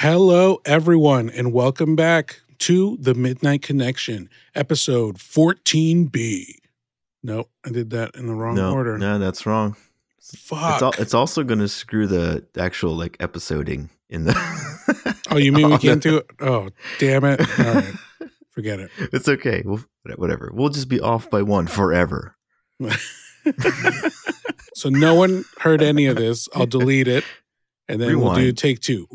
Hello, everyone, and welcome back to the Midnight Connection, episode 14B. No, I did that in the wrong no, order. no, that's wrong. Fuck. It's, al- it's also going to screw the actual like episoding in the. oh, you mean we can't the- do it? Oh, damn it. All right. Forget it. It's okay. We'll, whatever. We'll just be off by one forever. so no one heard any of this. I'll delete it. And then we'll do take two.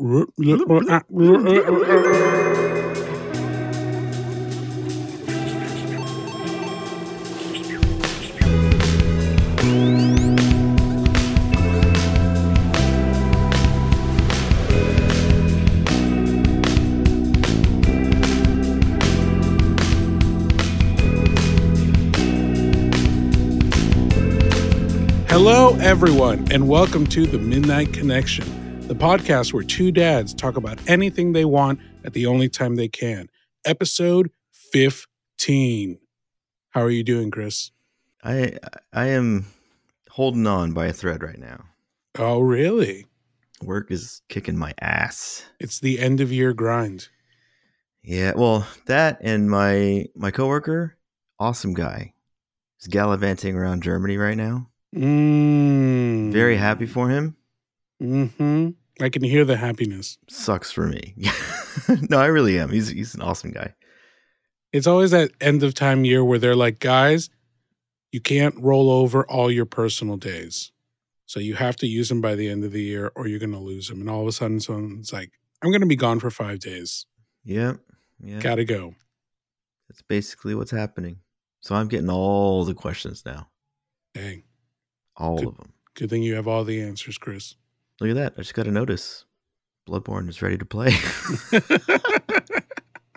Hello, everyone, and welcome to the Midnight Connection, the podcast where two dads talk about anything they want at the only time they can. Episode 15. How are you doing, Chris? I I am holding on by a thread right now. Oh, really? Work is kicking my ass. It's the end of year grind. Yeah, well, that and my my coworker, awesome guy, is gallivanting around Germany right now. Mm. Very happy for him. Hmm I can hear the happiness. Sucks for me. no, I really am. He's he's an awesome guy. It's always that end of time year where they're like, guys, you can't roll over all your personal days. So you have to use them by the end of the year or you're going to lose them. And all of a sudden, someone's like, I'm going to be gone for five days. Yep. Yeah. Got to go. That's basically what's happening. So I'm getting all the questions now. Dang. All Good. of them. Good thing you have all the answers, Chris. Look at that. I just got a notice. Bloodborne is ready to play.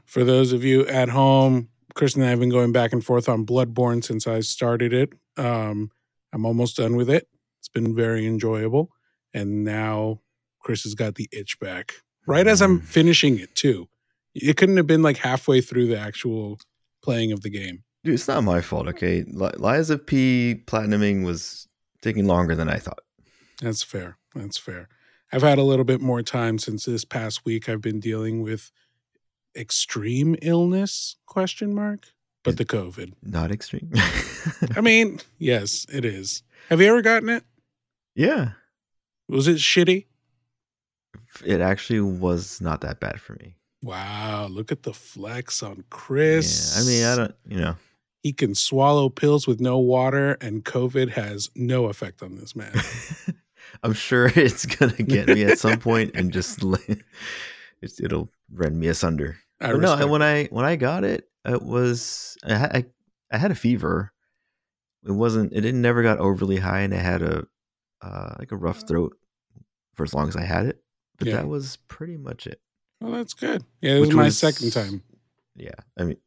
For those of you at home, Chris and I have been going back and forth on Bloodborne since I started it. Um, I'm almost done with it. It's been very enjoyable. And now Chris has got the itch back. Right as I'm Mm. finishing it, too. It couldn't have been like halfway through the actual playing of the game. Dude, it's not my fault, okay? Li- Lies of P platinuming was taking longer than I thought. That's fair. That's fair. I've had a little bit more time since this past week. I've been dealing with extreme illness question mark, but the COVID. Not extreme. I mean, yes, it is. Have you ever gotten it? yeah. Was it shitty? It actually was not that bad for me. Wow, look at the flex on Chris. Yeah. I mean, I don't, you know, He can swallow pills with no water, and COVID has no effect on this man. I'm sure it's gonna get me at some point and just it's, it'll rend me asunder. I But no, when. I when I got it, it was I, had- I I had a fever. It wasn't. It didn't never got overly high, and I had a uh, like a rough throat for as long as I had it. But Yeah. that was pretty much it. Well, that's good. Yeah, is Which my was- second time. Yeah, I mean,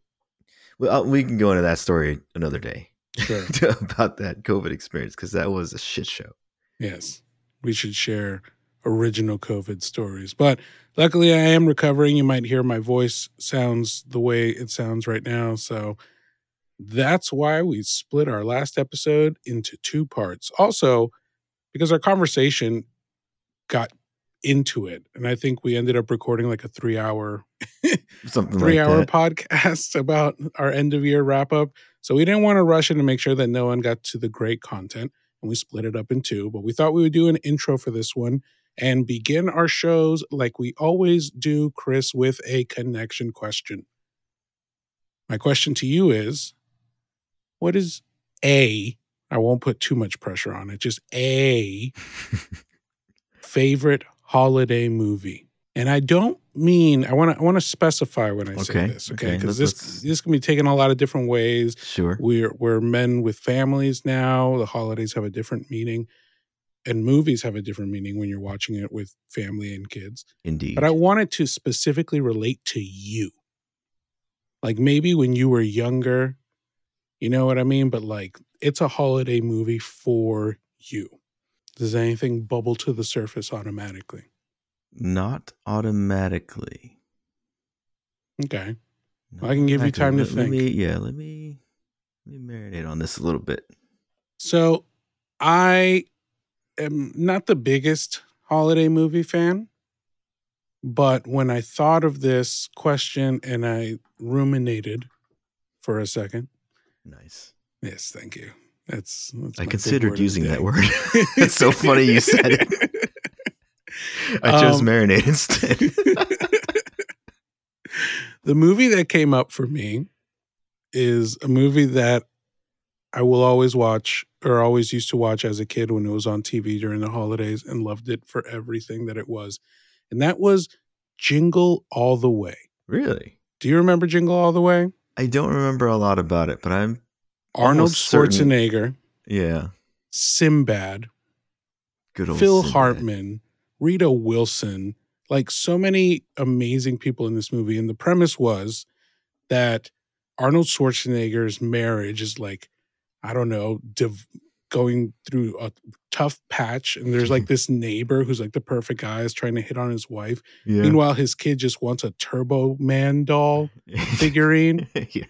well, uh, we can go into that story another day Sure. about that COVID experience because that was a shit show. Yes, we should share original COVID stories. But luckily, I am recovering. You might hear my voice sounds the way it sounds right now. So that's why we split our last episode into two parts. Also, because our conversation got into it. And I think we ended up recording like a three hour Something three like hour that. podcast about our end of year wrap up. So we didn't want to rush in to make sure that no one got to the great content. And we split it up in two. But we thought we would do an intro for this one and begin our shows like we always do, Chris, with a connection question. My question to you is what is a, I won't put too much pressure on it, just a favorite holiday movie? And I don't mean I want to I want to specify when I say this, okay? okay, Because let's- this this can be taken a lot of different ways. Sure. We're we're men with families now. The holidays have a different meaning, and movies have a different meaning when you're watching it with family and kids. Indeed. But I wanted to specifically relate to you, like maybe when you were younger, you know what I mean. But like, it's a holiday movie for you. Does anything bubble to the surface automatically? Not automatically. Okay. Not I can give you time to Let- let think. me- yeah, let me let me marinate on this a little bit. So I am not the biggest holiday movie fan, But when I thought of this question and I ruminated for a second, Nice. yes, thank you. That's, that's I considered word of the using that word. it's so funny you said it. I chose Um, marinade instead. the movie that came up for me is a movie that I will always watch or always used to watch as a kid when it was on TV during the holidays and loved it for everything that it was. And that was Jingle All the Way. really? Do you remember Jingle All the Way? I don't remember a lot about it, but I'm Arnold Almost certain- Schwarzenegger, yeah. Sinbad. Good old Phil. Hartman, Rita Wilson, like so many amazing people in this movie. And the premise was that Arnold Schwarzenegger's marriage is like, I don't know, div- going through a tough patch. And there's like this neighbor who's like the perfect guy is trying to hit on his wife. Yeah. Meanwhile, his kid just wants a Turbo Man doll figurine. yeah.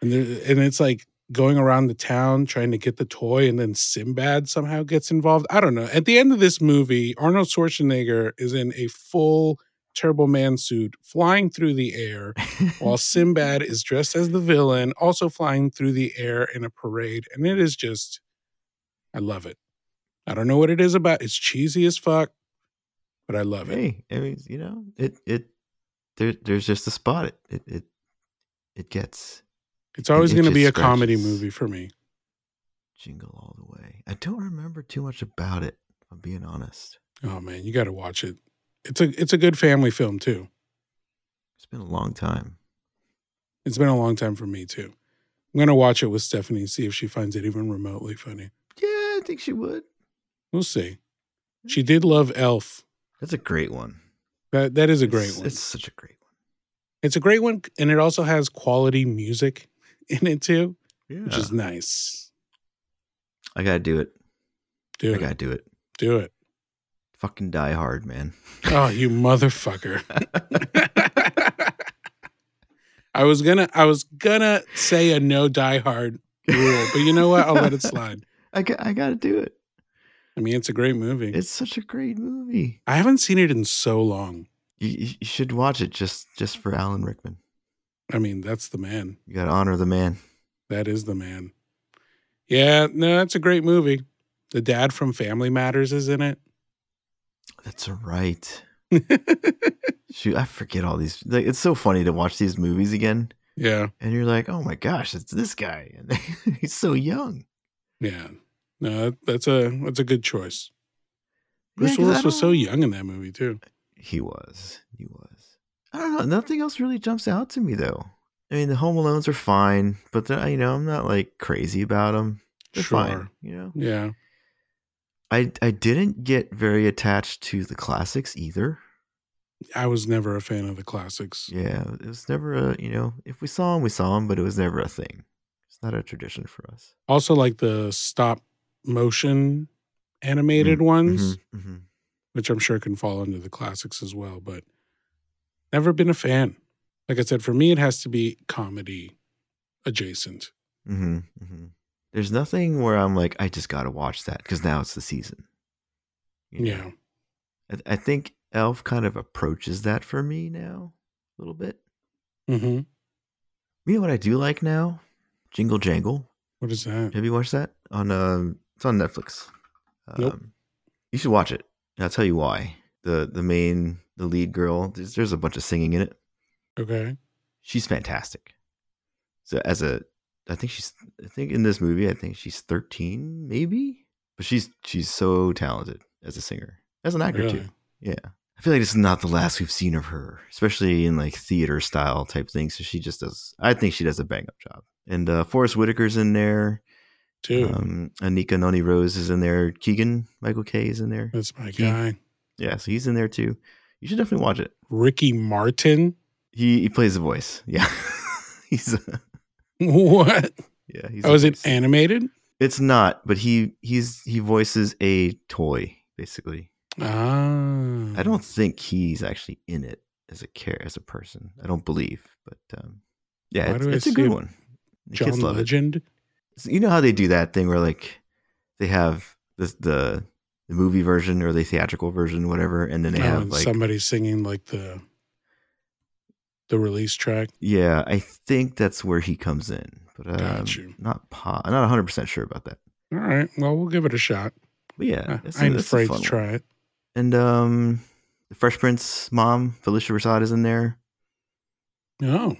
and, there, and it's like going around the town trying to get the toy and then Sinbad somehow gets involved. I don't know. At the end of this movie, Arnold Schwarzenegger is in a full Turbo Man suit flying through the air while Sinbad is dressed as the villain, also flying through the air in a parade. And it is just, I love it. I don't know what it is about. It's cheesy as fuck, but I love it. hey, I mean, you know, it it there there's just a spot it it it, it gets It's always going to be a just comedy movie for me. jingle all the way. I don't remember too much about it. I'm being honest. Oh man, you got to watch it. It's a it's a good family film too. It's been a long time. It's been a long time for me too. I'm gonna watch it with Stephanie, and see if she finds it even remotely funny. Yeah, I think she would. We'll see. She did love Elf. That's a great one. That that is a great It's- one. It's such a great one. It's a great one, and it also has quality music in it too, Yeah. which is nice. I gotta do it. Do I it. gotta do it. Do it. Fucking die hard, man. Oh, you motherfucker. I was gonna I was gonna say a no die hard rule, but you know what? I'll let it slide. I got, I gotta do it. I mean, it's a great movie. It's such a great movie. I haven't seen it in so long. You, you you should watch it just just for Alan Rickman. I mean, that's the man. You gotta honor the man. That is the man. Yeah, no, that's a great movie. The dad from Family Matters is in it. That's right. Shoot, I forget all these. Like, it's so funny to watch these movies again, yeah, and you're like, "Oh my gosh, it's this guy, and he's so young." yeah. No, that's a that's a good choice. Yeah, Bruce I Willis was so young in that movie too. He was. He was. I don't know. Nothing else really jumps out to me though. I mean, the Home Alones are fine, but you know, I'm not like crazy about them. They're Sure. fine. You know, Yeah. I I didn't get very attached to the classics either. I was never a fan of the classics. Yeah, it was never a you know, if we saw them, we saw them, but it was never a thing. It's not a tradition for us. Also, like the stop motion animated ones, Mhm, mhm. which I'm sure can fall under the classics as well, but never been a fan. Like I said, for me, it has to be comedy adjacent. hmm hmm There's nothing where I'm like, I just got to watch that because now it's the season. You know? Yeah. I, I think Elf kind of approaches that for me now a little bit. Mm-hmm. You know what I do like now? Jingle Jangle. What is that? Have you watched that on? Um, it's on Netflix. Um, Nope. You should watch it. And I'll tell you why. The the main the lead girl. There's, there's a bunch of singing in it. Okay. she's fantastic. So as a, I think she's, I think in this movie, I think she's 13, maybe, but she's she's so talented as a singer, as an actor Really? too. Yeah, I feel like this is not the last we've seen of her, especially in like theater style type things. So she just does. I think she does a bang up job. And uh, Forest Whitaker's in there. Too. Um, Anika Noni Rose is in there. Keegan Michael Key is in there. that's my guy. Yeah, so he's in there too. You should definitely watch it. Ricky Martin. He he plays the voice. Yeah, he's. Uh, What? yeah, he's. Oh, is it animated? It's not, but he he's he voices a toy basically. Ah. I don't think he's actually in it as a care as a person. I don't believe, but um, yeah, it's, it's a good one. The John it. Legend. So you know how they do that thing where like they have the the the movie version or the theatrical version, whatever, and then they Oh, have like somebody singing like the the release track. yeah, I think that's where he comes in, but um, Got you. not po- I'm not 100 percent sure about that. All right. Well, we'll give it a shot. But yeah, Uh, it's I ain't a- it's afraid to one. try it. And um, the Fresh Prince mom, Phylicia Rashad, is in there. Oh.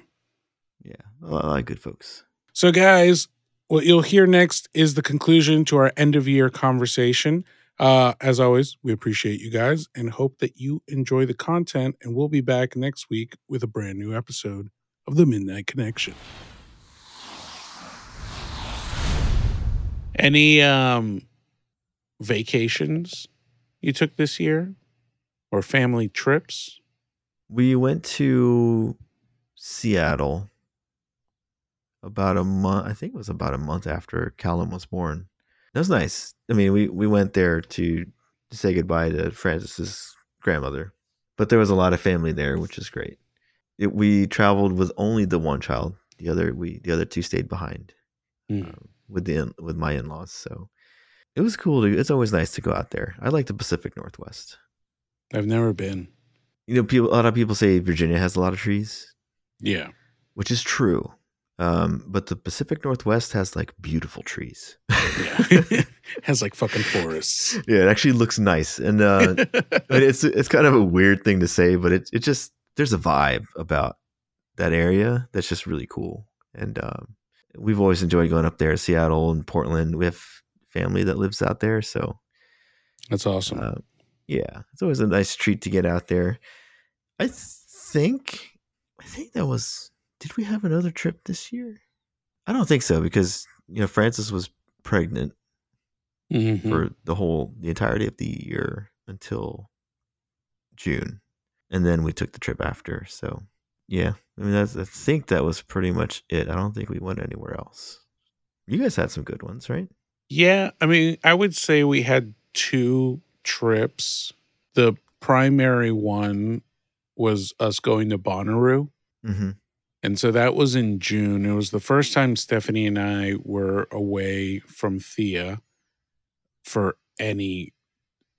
Yeah, a lot of good folks. So, guys, what you'll hear next is the conclusion to our end of year conversation. Uh, as always, we appreciate you guys and hope that you enjoy the content. And we'll be back next week with a brand new episode of The Midnight Connection. Any um, vacations you took this year or family trips? We went to Seattle about a month. I think it was about a month after Callum was born. That was nice. I mean, we we went there to say goodbye to Frances's grandmother, but there was a lot of family there, which is great. It, we traveled with only the one child. The other we the other two stayed behind Hmm. um, with the in, with my in laws. So it was cool. To, it's always nice to go out there. I like the Pacific Northwest. I've never been. You know, people, a lot of people say Virginia has a lot of trees. Yeah. which is true. Um, but the Pacific Northwest has like beautiful trees. Yeah. Has like fucking forests. yeah, it actually looks nice, and uh, it's it's kind of a weird thing to say, but it it just there's a vibe about that area that's just really cool, and um, we've always enjoyed going up there, Seattle and Portland. We have family that lives out there, so That's awesome. uh, yeah, it's always a nice treat to get out there. I think, I think that was. Did we have another trip this year? I don't think so because you know Frances was pregnant Mhm. for the whole the entirety of the year until June, and then we took the trip after. So yeah, I mean that's I think that was pretty much it. I don't think we went anywhere else. You guys had some good ones, right? Yeah, I mean, I would say we had two trips. The primary one was us going to Bonnaroo. Mm-hmm. And so that was in June. It was the first time Stephanie and I were away from Thea for any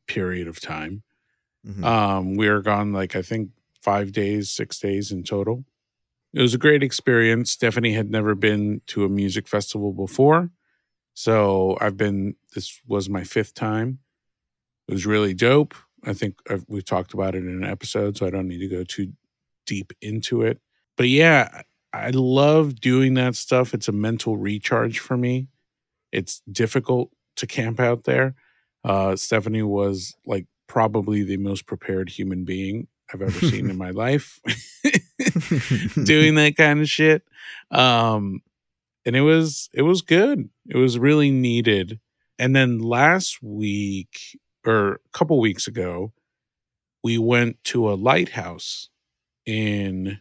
period of time. mm-hmm. Um, we were gone like I think five days, six days in total. It was a great experience. Stephanie had never been to a music festival before. So I've been, this was my fifth time. It was really dope. I think I've, we've talked about it in an episode, so I don't need to go too deep into it. But yeah, I love doing that stuff. It's a mental recharge for me. It's difficult to camp out there. Uh, Stephanie was like probably the most prepared human being I've ever seen in my life doing that kind of shit. Um, and it was it was good. It was really needed. And then last week or a couple weeks ago, we went to a lighthouse in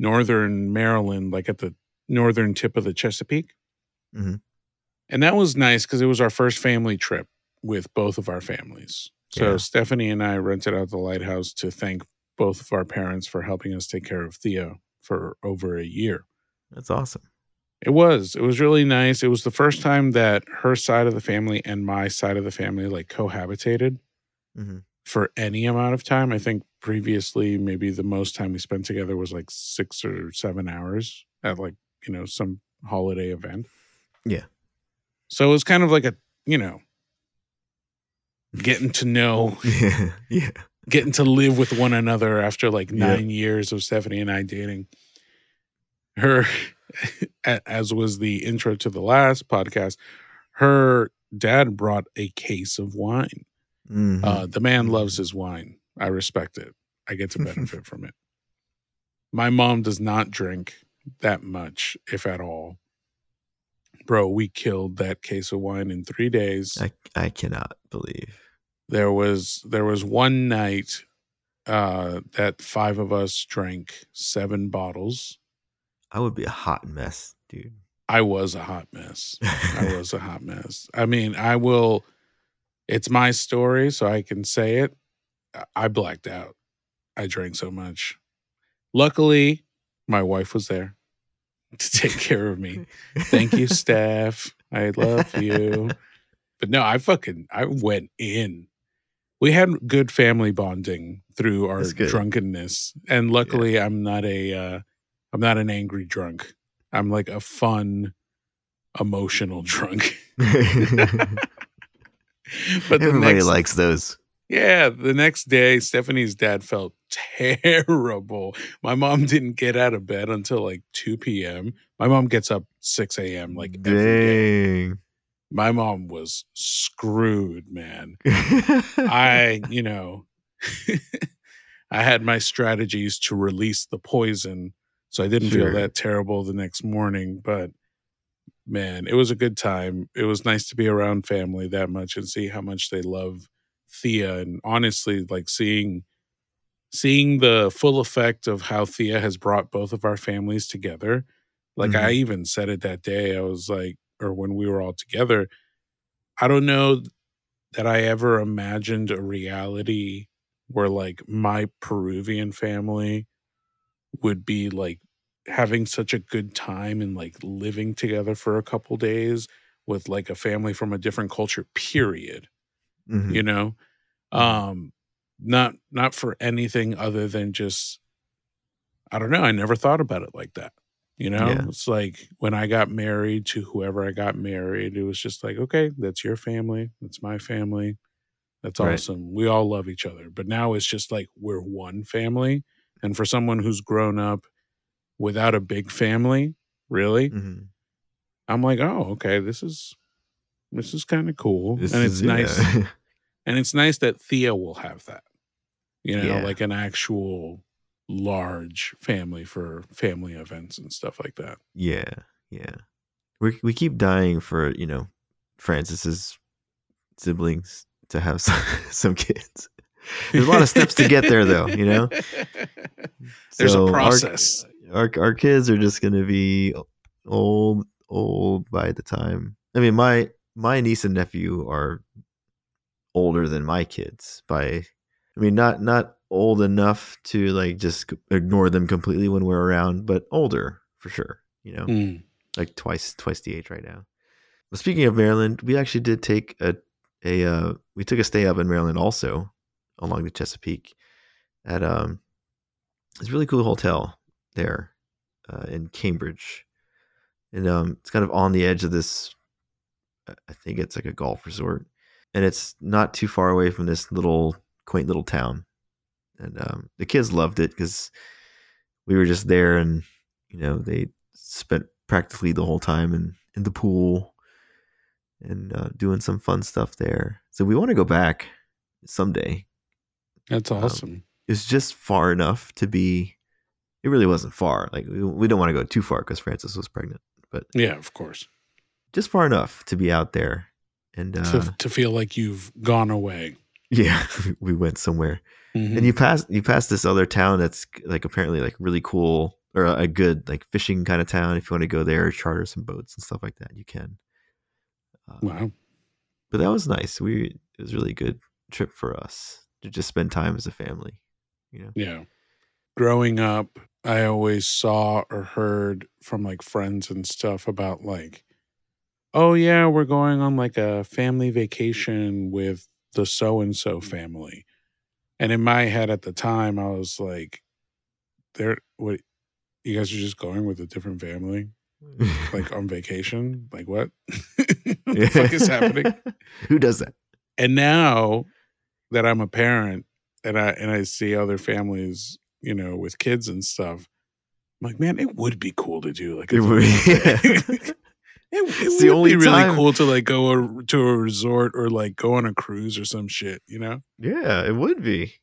northern Maryland, like at the northern tip of the Chesapeake. Mhm. And that was nice because it was our first family trip with both of our families. So Yeah. Stephanie and I rented out the lighthouse to thank both of our parents for helping us take care of Theo for over a year. That's awesome. It was. It was really nice. It was the first time that her side of the family and my side of the family like cohabitated hmm for any amount of time. I think previously, maybe the most time we spent together was like six or seven hours at like, you know, some holiday event. Yeah. So it was kind of like a, you know, getting to know, Yeah, yeah. getting to live with one another after like Yeah. nine years of Stephanie and I dating. Her, as was the intro to the last podcast, her dad brought a case of wine. Mhm. Uh, the man loves his wine. I respect it. I get to benefit from it. My mom does not drink that much, if at all. Bro, we killed that case of wine in three days. I I cannot believe. there was there was one night uh, that five of us drank seven bottles. I would be a hot mess, dude. I was a hot mess. I was a hot mess. I mean, I will. It's my story, so I can say it. I- blacked out. I drank so much. Luckily, my wife was there to take care of me. Thank you, Steph. I love you. But no, I fucking I went in. we had good family bonding through our drunkenness, and luckily, I'm not a uh, I'm not an angry drunk. I'm like a fun, emotional drunk. but the Everybody next, likes those. Yeah, the next day, Stephanie's dad felt terrible. My mom didn't get out of bed until like 2 p.m. My mom gets up 6 a.m. like every day. Dang. My mom was screwed, man. I, you know, I had my strategies to release the poison, so I didn't Sure. feel that terrible the next morning. But man, it was a good time. It was nice to be around family that much and see how much they love Thea. And honestly, like seeing seeing the full effect of how Thea has brought both of our families together. Like I mm-hmm. even said it that day. I was like, or when we were all together, I don't know that I ever imagined a reality where like my Peruvian family would be like having such a good time and like living together for a couple days with like a family from a different culture period Mhm. you know Mhm. um not not for anything other than just i don't know i never thought about it like that you know Yeah. it's like when i got married to whoever i got married it was just like okay that's your family that's my family that's Right. awesome we all love each other but now it's just like we're one family and for someone who's grown up without a big family really Mhm. i'm like oh okay this is this is kind of cool This and it's is- nice yeah. and it's nice that Thea will have that. You know, Yeah. like an actual large family for family events and stuff like that. yeah, yeah. We we keep dying for you know Frances's siblings to have some, some kids. There's a lot of steps to get there, though. You know, There's So a our- process. our our kids are just gonna be old old by the time i mean my my niece and nephew are older than my kids by i mean not not old enough to like just ignore them completely when we're around but older for sure you know Mm. like twice twice the age right now but speaking of maryland we actually did take a a uh we took a stay up in maryland also along the chesapeake at um this really cool hotel there uh, in Cambridge, and um, it's kind of on the edge of this. I- I think it's like a golf resort, and it's not too far away from this little quaint little town. And um, the kids loved it because we were just there, and you know they spent practically the whole time in in the pool and uh, doing some fun stuff there. So we want to go back someday. That's Um, awesome. It's just far enough to be. It really wasn't far. Like we, we don't want to go too far because Frances was pregnant, but yeah, of course. just far enough to be out there. And uh, to, to feel like you've gone away. yeah, we went somewhere. Mhm. And you pass you pass this other town that's like apparently like really cool or a good like fishing kind of town. If you want to go there, charter some boats and stuff like that, you can. Uh, wow. But that was nice. We it was a really good trip for us to just spend time as a family. You know. Yeah. Growing up, I always saw or heard from like friends and stuff about like, oh yeah, we're going on like a family vacation with the so and so family. And in my head at the time, I was like, there what you guys are just going with a different family? Like on vacation? Like what? what the fuck is happening? Who does that? and now that I'm a parent and I and I see other families, you know, with kids and stuff, I'm like, man, it would be cool to do like a It would- it, it It's the would only be really time- cool to like go a, to a resort or like go on a cruise or some shit, you know? Yeah, it would be.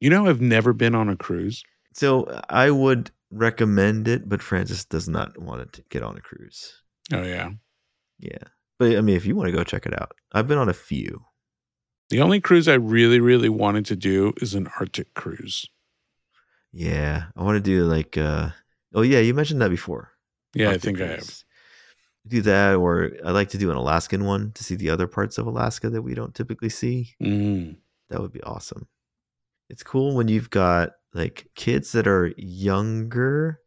You know, I've never been on a cruise. So I would recommend it, but Frances does not want to get on a cruise. Oh yeah. Yeah. But I mean, if you want to go check it out, I've been on a few. The only cruise I really, really wanted to do is an Arctic cruise. Yeah. I want to do like, uh, oh, yeah, you mentioned that before. Yeah, I Arctic think I have. Do that, or I like to do an Alaskan one to see the other parts of Alaska that we don't typically see. Mm. That would be awesome. It's cool when you've got like kids that are younger,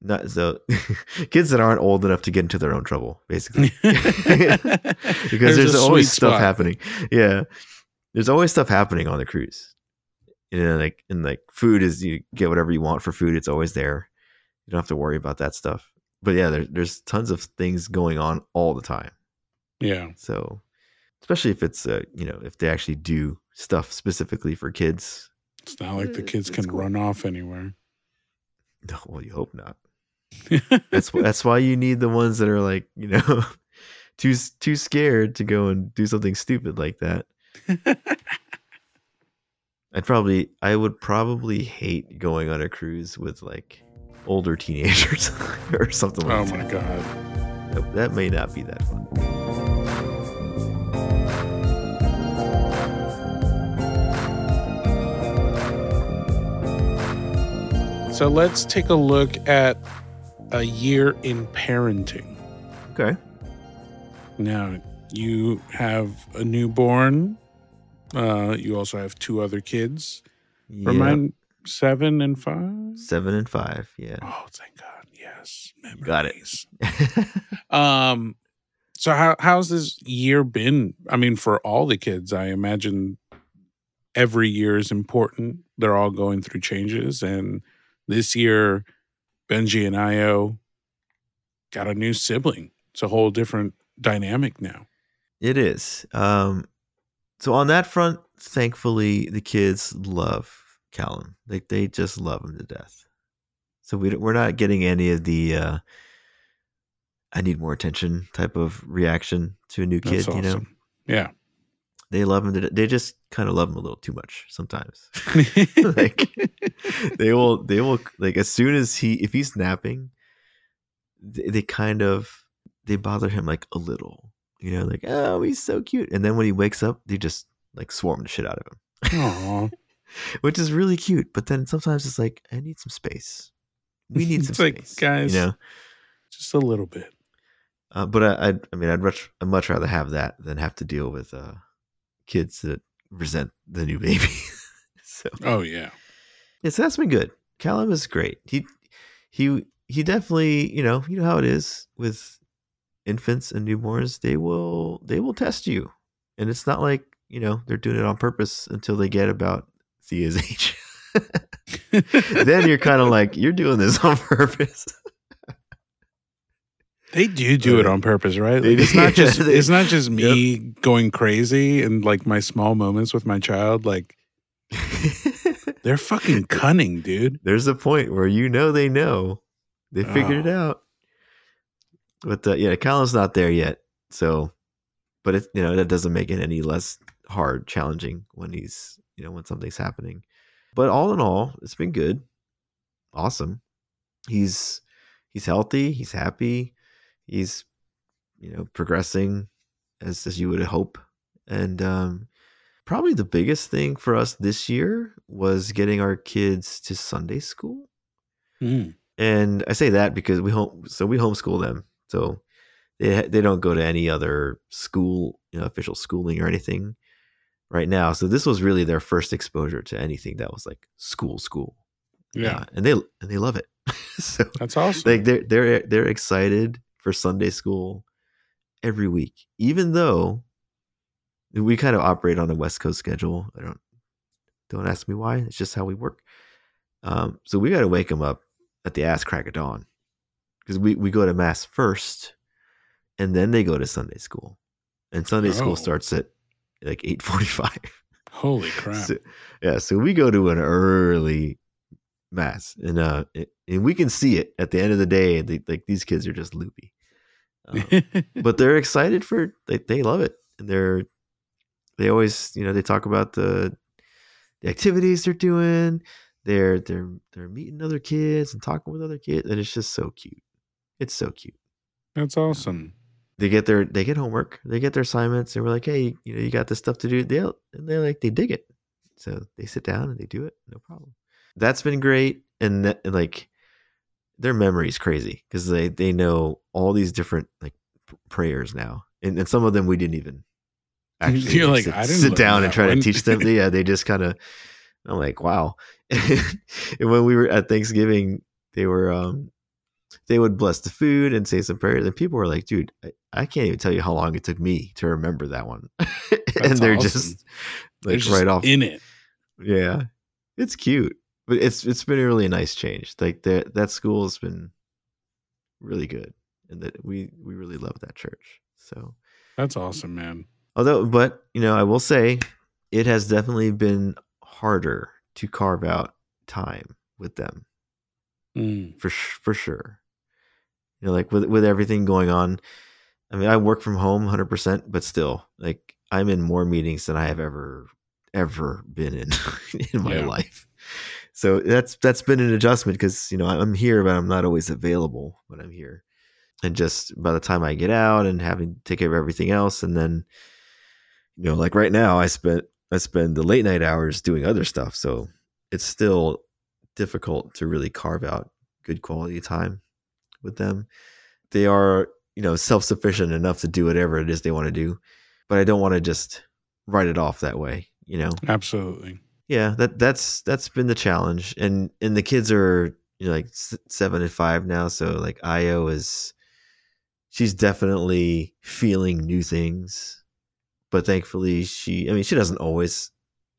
not so kids that aren't old enough to get into their own trouble, basically. because there's, a always stuff spot. happening. Yeah. there's always stuff happening on the cruise. You know, like and like food is you get whatever you want for food. It's always there. You don't have to worry about that stuff. But yeah, there's there's tons of things going on all the time. Yeah. So, especially if it's uh, you know if they actually do stuff specifically for kids. It's not like the Eh, kids can cool. run off anywhere. No, well, you hope not. That's that's why you need the ones that are like you know too too scared to go and do something stupid like that. I'd probably I would probably hate going on a cruise with like older teenagers or something like that. oh my god. that. That- That may not be that fun. So let's take a look at a year in parenting. Okay. Now, you have a newborn. Uh, you also have two other kids. Yeah. Remind seven and five. Seven and five. Yeah. Oh, thank God! Yes, Got it. Memories. Um, so how how's this year been? I mean, for all the kids, I imagine every year is important. They're all going through changes, and this year, Benji and Io got a new sibling. It's a whole different dynamic now. It is. Um, so on that front, thankfully, the kids love Callum. Like they just love him to death. So we we're not getting any of the uh, "I need more attention" type of reaction to a new kid. That's You know. Yeah. they love him. To, de- they just kind of love him a little too much sometimes. like they will, they will like as soon as he if he's napping, they, they kind of they bother him like a little. You know, like oh he's so cute, and then when he wakes up, they just like swarm the shit out of him, Aw. Which is really cute. But then sometimes it's like I need some space. We need some It's like, space, guys, You know, Just a little bit. uh, but I, I, I mean, I'd much, I'd much rather have that than have to deal with uh, kids that resent the new baby. so Oh yeah. Yes, that's been good. Callum is great. He he he definitely, you know, you know how it is with infants and newborns. They will they will test you. And it's not like, you know, they're doing it on purpose until they get about Thea's age. then you're kind of like, you're doing this on purpose. They do do it on purpose, right? Like, it's not just it's not just me going crazy and like my small moments with my child. Like they're fucking cunning, dude. There's a point where you know they know. They figured it Oh. out. But uh, yeah, Callum's not there yet. So, but it you know that doesn't make it any less hard, challenging when he's you know when something's happening. But all in all, it's been good. Awesome. He's he's healthy. He's happy. He's you know progressing as as you would hope. And um, probably the biggest thing for us this year was getting our kids to Sunday school. Mm. And I say that because we home so we homeschool them. So they they don't go to any other school, you know, official schooling or anything right now. So this was really their first exposure to anything that was like school school. Yeah, Uh, and they and they love it. so that's awesome. like they're they're they're excited for Sunday school every week, even though we kind of operate on a West Coast schedule. I don't don't ask me why. It's just how we work. Um, so we got to wake them up at the ass crack of dawn because we we go to mass first, and then they go to Sunday school, and Sunday Oh. school starts at like eight forty five. Holy crap! So, yeah, so we go to an early mass, and uh, and we can see it at the end of the day. They, like these kids are just loopy, um, but they're excited for they they love it, and they're they always you know they talk about the the activities they're doing. They're they're they're meeting other kids and talking with other kids, and it's just so cute. It's so cute that's awesome. They get their they get homework they get their assignments and we're like hey you know you got this stuff to do. They'll and they're like they dig it. So they sit down and they do it no problem. That's been great and, that, and like their memory is crazy because they they know all these different like prayers now and, and some of them we didn't even actually You're like, sit, "I didn't sit down and try one." to teach them. Yeah they just kind of i'm like wow. And when we were at thanksgiving they were um they would bless the food and say some prayers. And people were like, dude, I, I can't even tell you how long it took me to remember that one. and they're awesome. just They're like just right off. in it. Yeah. It's cute. But it's it's been a really nice change. Like that that school has been really good. And that we we really love that church. So That's awesome, man. although but you know, I will say it has definitely been harder to carve out time with them Mm. for for sure. You know, like with with everything going on. I mean, I work from home 100%, but still, like I'm in more meetings than I have ever ever been in in my Yeah. life. So that's that's been an adjustment because you know I'm here, but I'm not always available when I'm here. And just by the time I get out and having to take care of everything else, and then you know, like right now, I spent I spend the late night hours doing other stuff. So it's still difficult to really carve out good quality time with them. They are, you know, self sufficient enough to do whatever it is they want to do, but I don't want to just write it off that way. You know, Absolutely. yeah, that that's that's been the challenge, and and the kids are you know like seven and five now, so like Io is, she's definitely feeling new things, but thankfully she, I mean, she doesn't always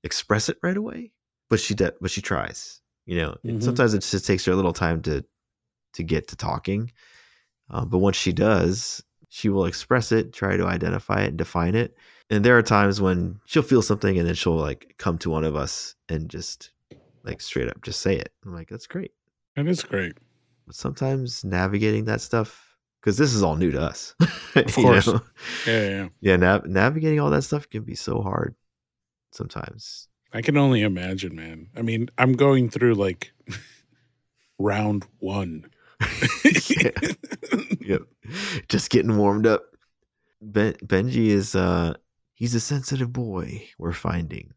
express it right away, but she de- but she tries. You know, Mhm. sometimes it just takes her a little time to to get to talking, uh, but once she does, she will express it, try to identify it, and define it. And there are times when she'll feel something and then she'll like come to one of us and just like straight up just say it. I'm like, that's great. That is great. But sometimes navigating that stuff, because this is all new to us. Of course. know? Yeah, yeah. Yeah, nav- navigating all that stuff can be so hard sometimes. I can only imagine, man. I mean, I'm going through like round one. Yeah. yep. Just getting warmed up. Ben- Benji is uh he's a sensitive boy, we're finding.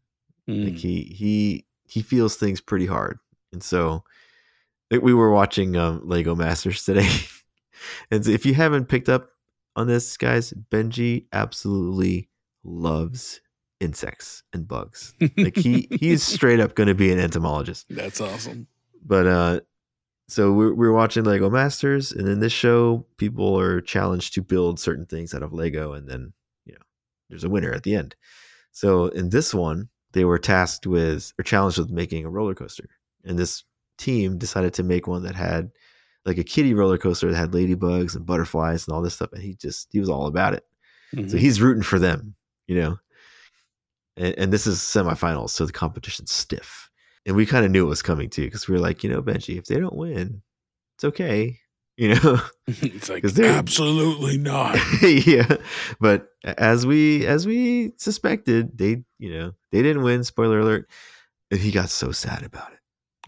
Like Mm. he he he feels things pretty hard. And so we were watching um Lego Masters today. and if you haven't picked up on this, guys, Benji absolutely loves insects and bugs. Like he he's straight up gonna be an entomologist. That's awesome. But uh so we're we're watching Lego Masters, and in this show, people are challenged to build certain things out of Lego, and then you know there's a winner at the end. So in this one, they were tasked with or challenged with making a roller coaster, and this team decided to make one that had like a kiddie roller coaster that had ladybugs and butterflies and all this stuff, and he just he was all about it. So Mhm. he's rooting for them, you know. And, and this is semifinals, so the competition's stiff. And we kind of knew it was coming too, because we were like, you know, Benji, if they don't win, it's okay, you know. it's like they're- absolutely not. yeah, but as we as we suspected, they you know they didn't win. Spoiler alert! And he got so sad about it,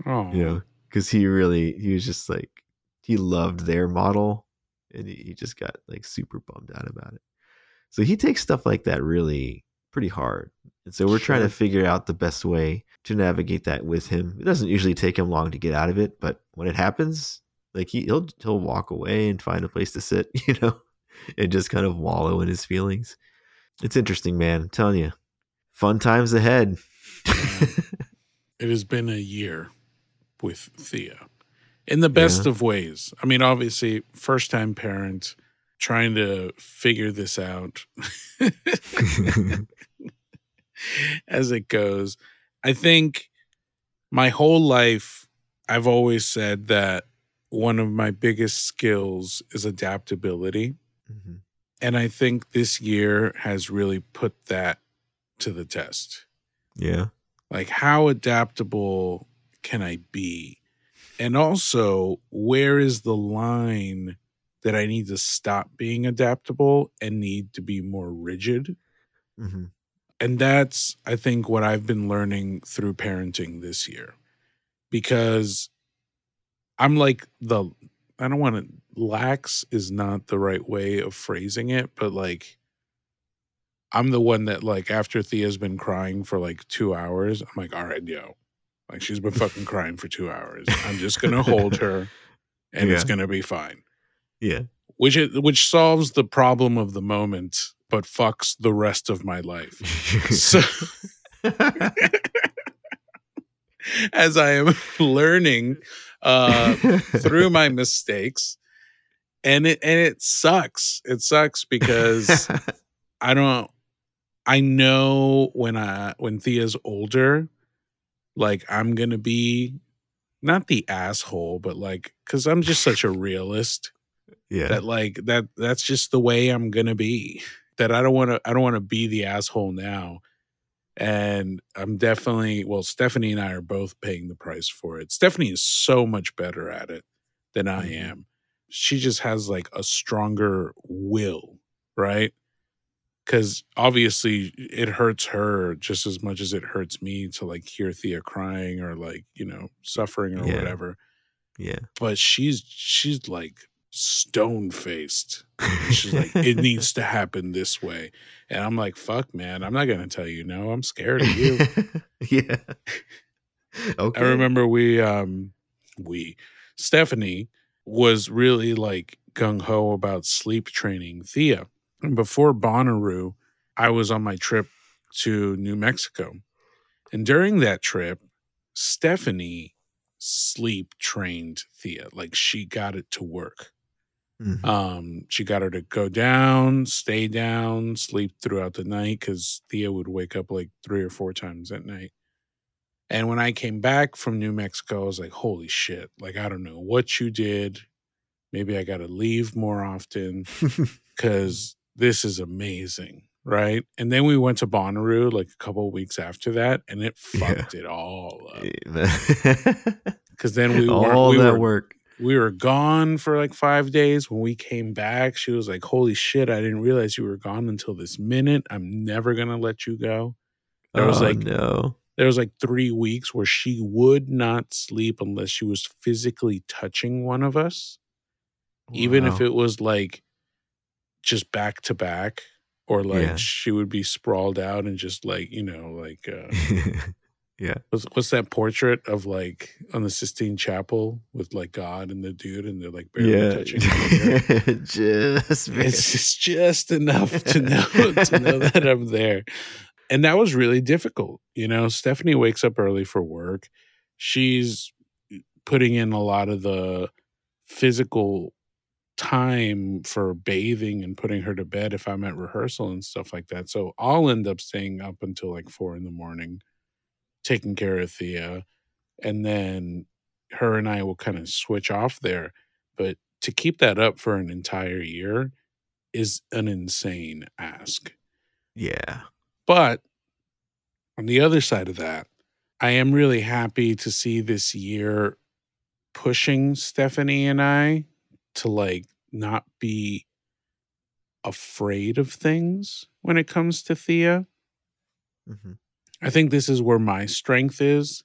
Oh, you know, because he really he was just like he loved their model, and he, he just got like super bummed out about it. So he takes stuff like that really pretty hard, and so we're trying to figure out the best way to navigate that with him. It doesn't usually take him long to get out of it, but when it happens, like he, he'll he'll walk away and find a place to sit, you know, and just kind of wallow in his feelings. It's interesting, man. I'm telling you, fun times ahead. it has been a year with Thea in the best Yeah. of ways. I mean, obviously, first time parent trying to figure this out as it goes. I think my whole life, I've always said that one of my biggest skills is adaptability. Mhm. And I think this year has really put that to the test. yeah, Like, how adaptable can I be? And also, where is the line that I need to stop being adaptable and need to be more rigid? hmm And that's, I think, what I've been learning through parenting this year. Because I'm like the, I don't want to, lax is not the right way of phrasing it, but like, I'm the one that, like, after Thea's been crying for like two hours, I'm like, all right, yo. Like, she's been fucking crying for two hours. I'm just going to hold her and it's going to be fine yeah, which it, which solves the problem of the moment but fucks the rest of my life so as i am learning uh through my mistakes and it and it sucks. It sucks because I don't I know when I when Thea's older, like I'm gonna be not the asshole, but like because I'm just such a realist yeah. that like that that's just the way I'm gonna be. That I don't want to I don't want to be the asshole now. And I'm definitely well, Stephanie and I are both paying the price for it. Stephanie is so much better at it than I Mhm. am. She just has like a stronger will, right? Because obviously it hurts her just as much as it hurts me to like hear Thea crying or like, you know, suffering or Yeah. whatever. yeah. But she's she's like stone faced. She's like, it needs to happen this way. And I'm like, fuck, man, I'm not gonna tell you no. I'm scared of you. yeah. Okay. I remember we um we Stephanie was really like gung ho about sleep training Thea. And before Bonnaroo, I was on my trip to New Mexico. And during that trip, Stephanie sleep trained Thea. Like she got it to work. Mhm. Um, she got her to go down, stay down, sleep throughout the night because Thea would wake up like three or four times at night. And when I came back from New Mexico, I was like, holy shit. Like, I don't know what you did. Maybe I got to leave more often because this is amazing. Right. And then we went to Bonnaroo like a couple of weeks after that, and it Yeah. fucked it all up. Because then we All we that were, work. We were gone for like five days. When we came back, she was like, Holy shit, I didn't realize you were gone until this minute. I'm never gonna let you go. There was oh, like no. there was like three weeks where she would not sleep unless she was physically touching one of us, even if it was like just back to back, or like Yeah. she would be sprawled out and just like, you know, like uh yeah. what's what's that portrait of like on the Sistine Chapel with like God and the dude and they're like barely Yeah. touching. Just. It's just, just enough to know to know that I'm there. And that was really difficult. You know, Stephanie wakes up early for work. She's eh, putting in a lot of the physical time for bathing and putting her to bed if I'm at rehearsal and stuff like that. So I'll end up staying up until like four in the morning, taking care of Thea. And then her and I will kind of switch off there. But to keep that up for an entire year is an insane ask. yeah. But on the other side of that, I am really happy to see this year pushing Stephanie and I to like not be afraid of things when it comes to Thea. Mhm. I think this is where my strength is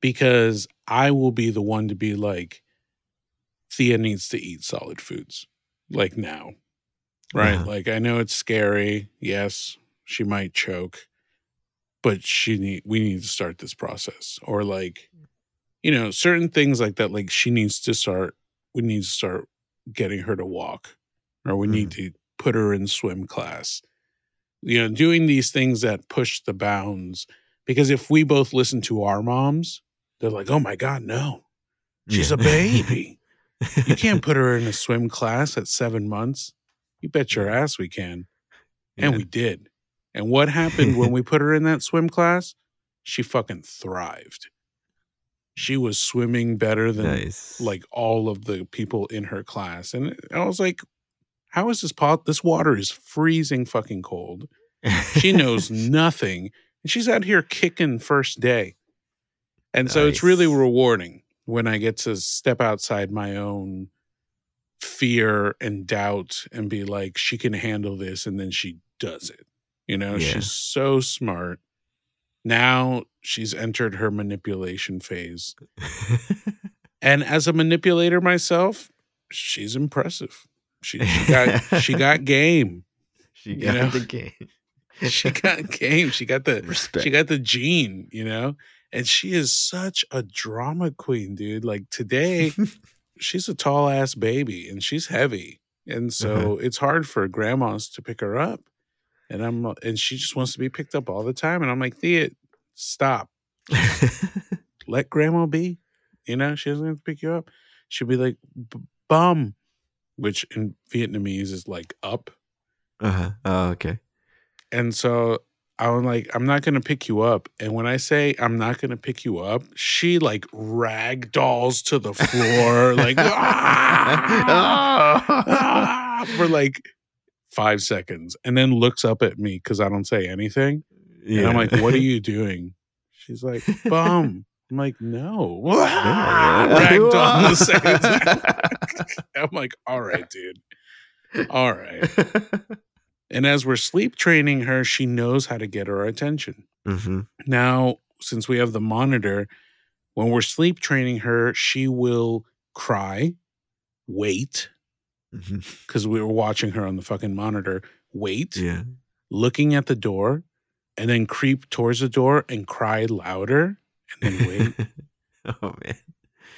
because I will be the one to be like, Thea needs to eat solid foods, like now, right? Uh-huh. Like, I know it's scary. Yes, she might choke, but she need we need to start this process, or like, you know, certain things like that. Like, she needs to start. We need to start getting her to walk, or we need to put her in swim class. You know, doing these things that push the bounds. Because if we both listen to our moms, they're like, "Oh my god, no, she's Yeah. a baby." You can't put her in a swim class at seven months. You bet your ass we can. And Yeah. we did. And what happened when we put her in that swim class? She fucking thrived. She was swimming better than nice. like all of the people in her class. And I was like, how is this pot? This water is freezing fucking cold. She knows nothing. And she's out here kicking first day. And so it's really rewarding when I get to step outside my own fear and doubt and be like, she can handle this. And then she does it. You know, Yeah. she's so smart. Now she's entered her manipulation phase. And as a manipulator myself, she's impressive. She, she got she got game. she you got know? the game. She got game. She got the respect. she got the gene, you know? And she is such a drama queen, dude. Like today, she's a tall ass baby and she's heavy. And so Uh-huh. it's hard for grandmas to pick her up. And I'm and she just wants to be picked up all the time. And I'm like, Thea, stop. Let grandma be. You know, she doesn't have to pick you up. She'll be like, "B- bum, which in Vietnamese is like up. Uh-huh. Oh, okay. And so I'm like, I'm not gonna pick you up. And when I say I'm not gonna pick you up, she like rag dolls to the floor, like "Ah! Ah!" for like five seconds, and then looks up at me because I don't say anything. And I'm like, "What are you doing?" She's like, "Bum." I'm like, "No." Rag doll the second. I'm like, "All right, dude. All right." And as we're sleep training her, she knows how to get our attention. hmm Now, since we have the monitor, when we're sleep training her, she will cry, wait, because we were watching her on the fucking monitor, wait, Yeah. looking at the door, and then creep towards the door and cry louder, and then wait. oh man.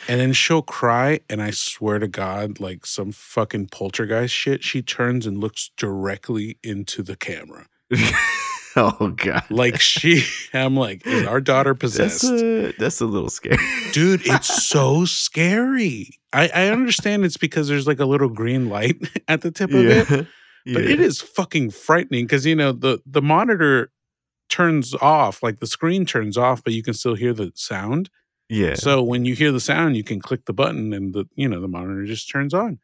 and then she'll cry, and I swear to God, like some fucking poltergeist shit, she turns and looks directly into the camera. oh god. Like she, I'm like, is our daughter possessed? That's a, that's a little scary. dude it's so scary I, I understand it's because there's like a little green light at the tip of it yeah. but it is fucking frightening because you know the the monitor turns off like the screen turns off but you can still hear the sound Yeah. so when you hear the sound you can click the button and the you know the monitor just turns on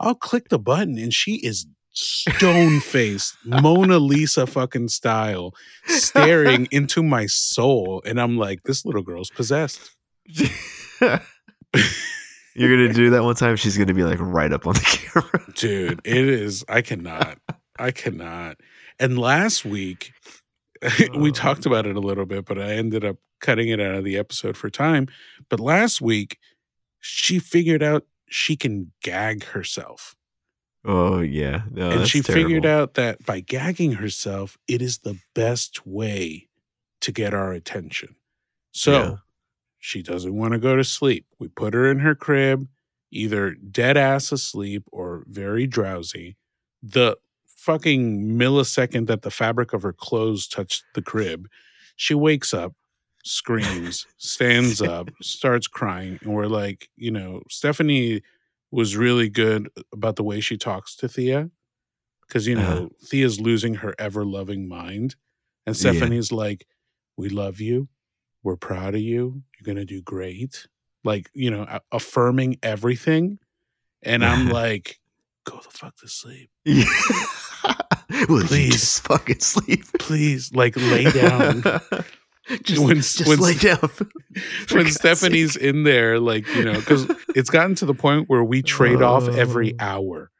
i'll click the button and she is stone faced mona lisa fucking style staring into my soul and i'm like this little girl's possessed You're gonna do that one time. She's gonna be like right up on the camera. dude it is i cannot i cannot and last week we Oh. talked about it a little bit but i ended up cutting it out of the episode for time but last week she figured out she can gag herself Oh yeah. No, and she figured out that by gagging herself it is the best way to get our attention so Yeah. she doesn't want to go to sleep we put her in her crib either dead ass asleep or very drowsy the fucking millisecond that the fabric of her clothes touched the crib she wakes up screams stands up starts crying and we're like you know stephanie was really good about the way she talks to thea because you know Uh-huh. thea's losing her ever loving mind and Yeah. stephanie's like we love you we're proud of you you're gonna do great like you know a- affirming everything and i'm like go the fuck to sleep Yeah. Will Please. just fucking sleep? please like lay down just When- just when- lay down. When stephanie's sake. in there like you know because it's gotten to the point where we trade off every Oh. hour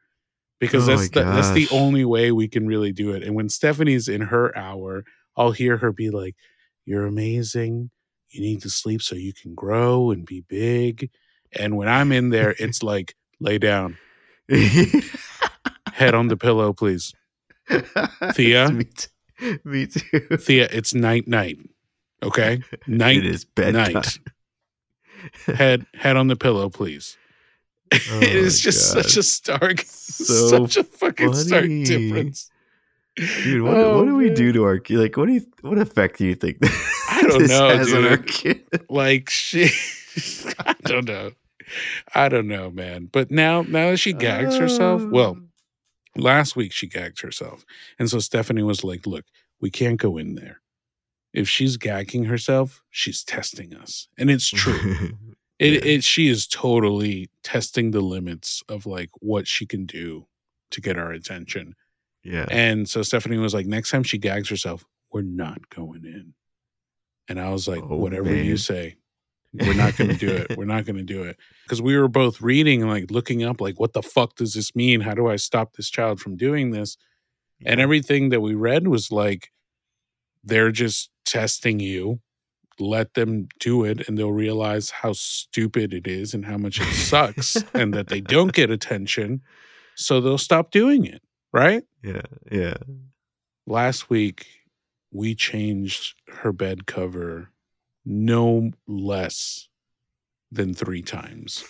because Oh that's the, that's the only way we can really do it and when stephanie's in her hour i'll hear her be like you're amazing you need to sleep so you can grow and be big and when i'm in there it's like lay down head on the pillow please Thea? Me, t- me too. thea it's night night okay night it is bedtime. night head head on the pillow please Oh it is my just such a stark So such a fucking stark difference Dude, what, Oh, what do we do to our kid? Like, what do you, what effect do you think I don't this know, has on our dude. kid? like she i don't know i don't know man but now now that she gags herself well oh. Last week she gagged herself and so stephanie was like look we can't go in there. If she's gagging herself she's testing us. And it's true. It, Yeah. it she is totally testing the limits of like what she can do to get our attention. Yeah. and so stephanie was like next time she gags herself we're not going in. And i was like Oh, whatever you say we're not going to do it. We're not going to do it. Because we were both reading and like looking up like what the fuck does this mean? How do i stop this child from doing this? And everything that we read was like they're just testing you. Let them do it and they'll realize how stupid it is and how much it sucks and that they don't get attention so they'll stop doing it. Right? Yeah. Yeah. last week we changed her bed cover no less than three times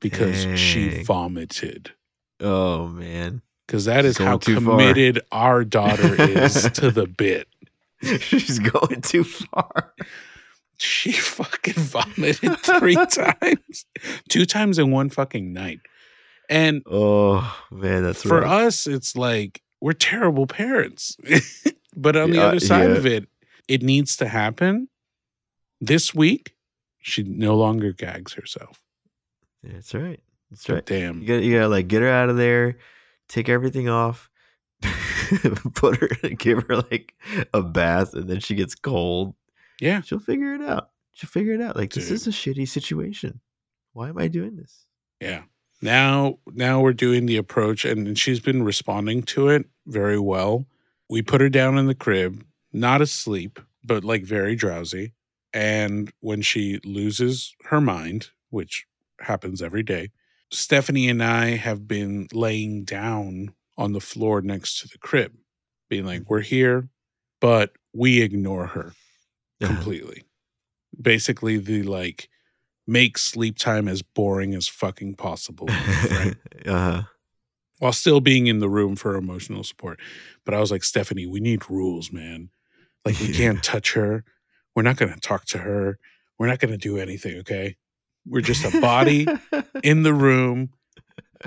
because she vomited Oh man. because that is how too far. committed our daughter is to the bit She's going too far. she fucking vomited three times two times in one fucking night And Oh man, that's for rough. us, it's like we're terrible parents. but on the other side yeah. of it, it needs to happen. This week, she no longer gags herself. That's right. That's right. damn. You gotta, you gotta like get her out of there, take everything off, put her, give her like a bath, and then she gets cold. Yeah. She'll figure it out. She'll figure it out. Like this is a shitty situation. Why am I doing this? Yeah. Now now we're doing the approach and she's been responding to it very well. We put her down in the crib, not asleep, but like very drowsy. And when she loses her mind, which happens every day, Stephanie and I have been laying down on the floor next to the crib, being like, We're here, but we ignore her completely. Basically, the like make sleep time as boring as fucking possible, right? uh-huh. While still being in the room for emotional support. But I was like, Stephanie, we need rules, man. Like, we Yeah. can't touch her. We're not going to talk to her. We're not going to do anything, okay? We're just a body in the room,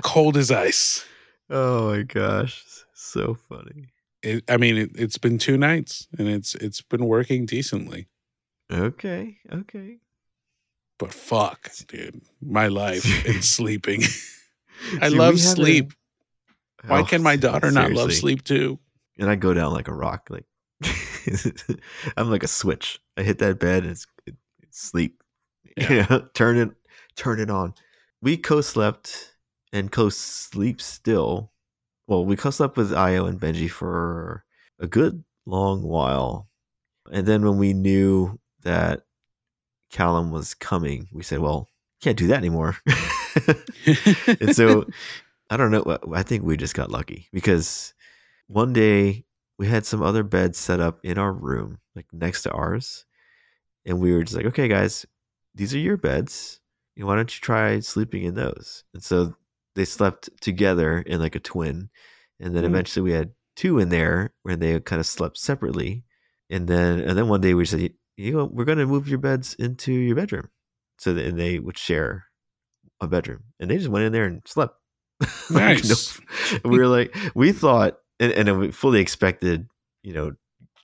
cold as ice. oh my gosh, so funny. It, I mean, it, it's been two nights and it's it's been working decently. Okay, okay. But fuck, dude, my life and sleeping. I love had a- sleep. Why Oh, can my daughter not love sleep too? and I go down like a rock. Like I'm like a switch. I hit that bed and it's, it's sleep. Yeah. You know, turn it, turn it on. We co-slept and co-sleep still. Well, we co-slept with Io and Benji for a good long while, and then when we knew that Callum was coming, we said, "Well, can't do that anymore." and so I don't know. I think we just got lucky because one day we had some other beds set up in our room, like next to ours, and we were just like, "Okay, guys, these are your beds. You know, why don't you try sleeping in those?" And so they slept together in like a twin, and then Mm. eventually we had two in there where they kind of slept separately, and then and then one day we said, "You know, we're going to move your beds into your bedroom," so that and they would share a bedroom, and they just went in there and slept. Like, no- Nice. we were like, we thought, and, and we fully expected, you know,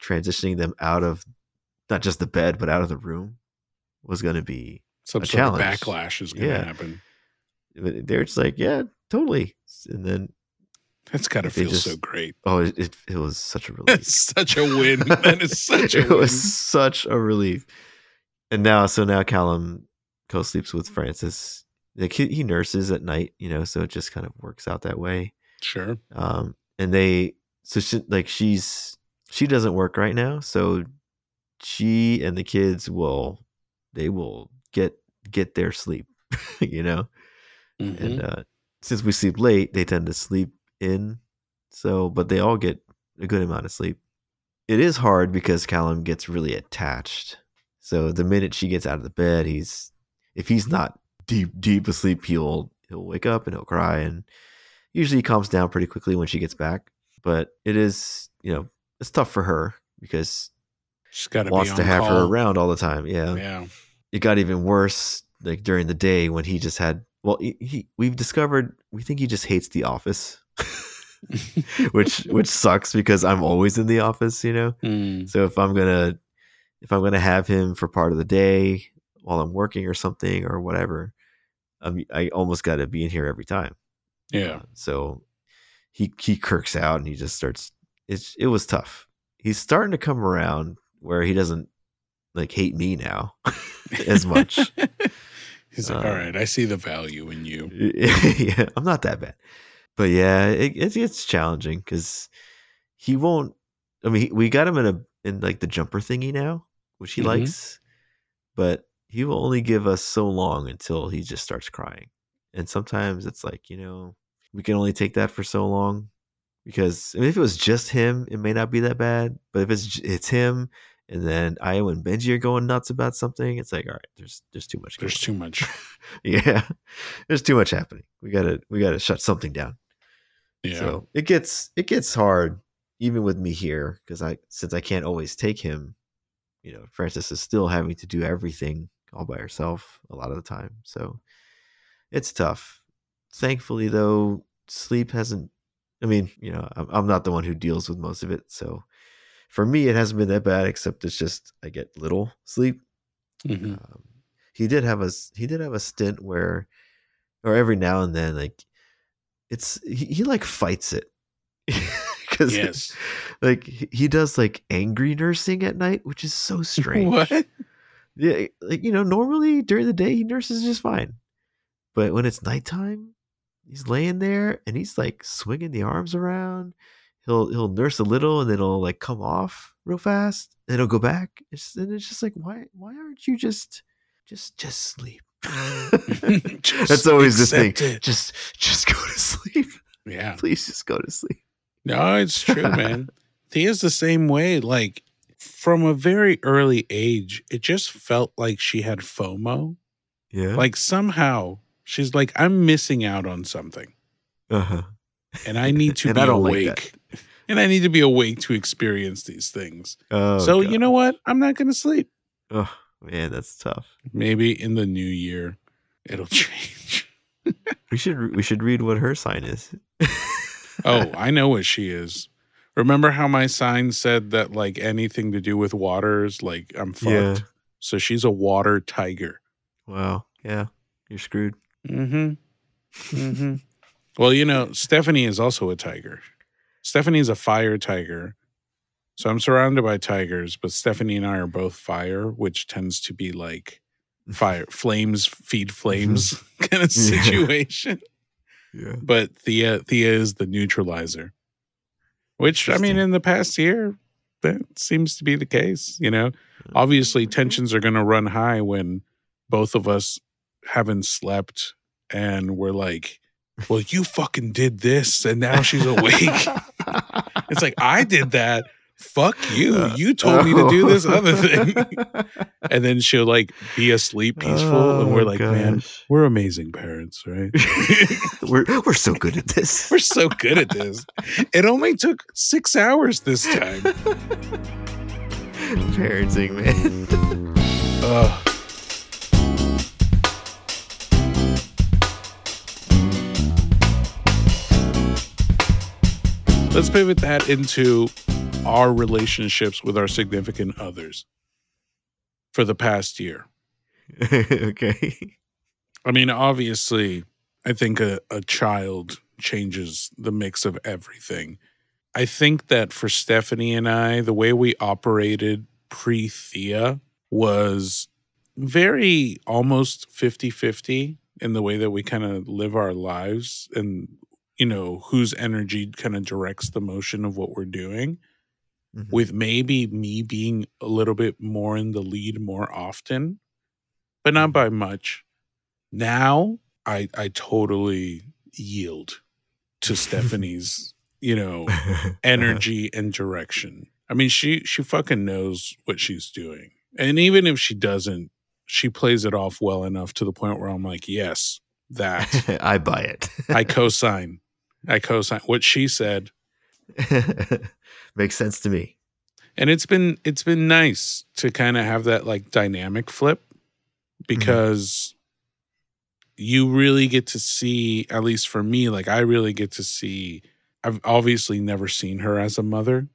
transitioning them out of not just the bed, but out of the room was going to be. Some A sort of challenge. backlash is going to Yeah. happen. They're just like, yeah, totally. And then, That's got to They feel so great. oh, it, it, it was such a relief. That's such a win. That is such a it win. was such a relief. And now, so now Callum co sleeps with Frances. Like he, he nurses at night, you know, so it just kind of works out that way. Sure. um and they so she like she's she doesn't work right now so she and the kids will they will get get their sleep you know Mhm. and uh since we sleep late they tend to sleep in so but they all get a good amount of sleep it is hard because callum gets really attached so the minute she gets out of the bed he's if he's not deep deep asleep he'll he'll wake up and he'll cry and usually calms down pretty quickly when she gets back but it is you know it's tough for her because She's got to wants be to have her around all the time yeah. Yeah. it got even worse like during the day when he just had well he, he we've discovered we think he just hates the office which which sucks because i'm always in the office you know? Mm, so if i'm gonna if i'm gonna have him for part of the day while i'm working or something or whatever I'm, i almost gotta be in here every time yeah. uh, so he he kirks out and he just starts it's it was tough he's starting to come around where he doesn't like hate me now as much He's like, Uh, all right, I see the value in you. yeah, I'm not that bad. But yeah, it, it's it's challenging because he won't. I mean, he- we got him in a in like the jumper thingy now, which he Mhm. likes, but he will only give us so long until he just starts crying. And sometimes it's like you know we can only take that for so long because I mean, if it was just him, it may not be that bad. But if it's it's him. And then Io and Benji are going nuts about something. It's like, all right, there's there's too much. There's too much. yeah there's too much happening we gotta we gotta shut something down Yeah. so it gets it gets hard even with me here because i since i can't always take him you know frances is still having to do everything all by herself a lot of the time so it's tough thankfully though, sleep hasn't. I mean, you know, I'm, I'm not the one who deals with most of it, so for me, it hasn't been that bad. Except it's just I get little sleep. Mhm. Um, he did have a he did have a stint where, or every now and then, like it's he, he like fights it because Yes. like he does like angry nursing at night, which is so strange. What? Yeah, like you know, normally during the day he nurses just fine, but when it's nighttime, he's laying there and he's like swinging the arms around. He'll he'll nurse a little and then he'll like come off real fast and he'll go back. It's, and it's just like why why aren't you just just just sleep? Just That's always the thing. it. Just just go to sleep. Yeah. Please just go to sleep. No, it's true, man. he is the same way. Like from a very early age, it just felt like she had FOMO. Yeah. Like somehow she's like, I'm missing out on something. uh huh. And I need to be don't like awake. and I need to be awake to experience these things. Oh, so you know what? I'm not gonna sleep. Oh man, that's tough. Maybe in the new year it'll change. We should we should read what her sign is. Oh, I know what she is. Remember how my sign said that like anything to do with waters, like I'm fucked. Yeah. So she's a water tiger. Wow. Yeah. You're screwed. Mm-hmm. Mm-hmm. well, you know, Stephanie is also a tiger. Stephanie's a fire tiger. So I'm surrounded by tigers, but Stephanie and I are both fire, which tends to be like fire flames feed flames kind of situation. Yeah. But Thea Thea is the neutralizer. Which I mean in the past year, that seems to be the case, you know. Obviously tensions are gonna run high when both of us haven't slept and we're like, Well, you fucking did this and now she's awake. it's like I did that. Fuck you. You told me to do this other thing. And then she'll like be asleep peaceful. and we're Oh, like, man, we're amazing parents, right? we're we're so good at this. We're so good at this. It only took six hours this time. Parenting, man. Ugh. Let's pivot that into our relationships with our significant others for the past year. okay. I mean, obviously, I think a, a child changes the mix of everything. I think that for Stephanie and I, the way we operated pre Thea was very almost 50 50 in the way that we kind of live our lives and, you know, whose energy kind of directs the motion of what we're doing Mhm. with maybe me being a little bit more in the lead more often, but not by much. Now I I totally yield to Stephanie's, you know, energy and direction. I mean, she she fucking knows what she's doing. And even if she doesn't, she plays it off well enough to the point where I'm like, yes, that. I buy it. I co-sign. I co-sign what she said. Makes sense to me. and it's been it's been nice to kind of have that like dynamic flip because you really get to see at least for me like i really get to see i've obviously never seen her as a mother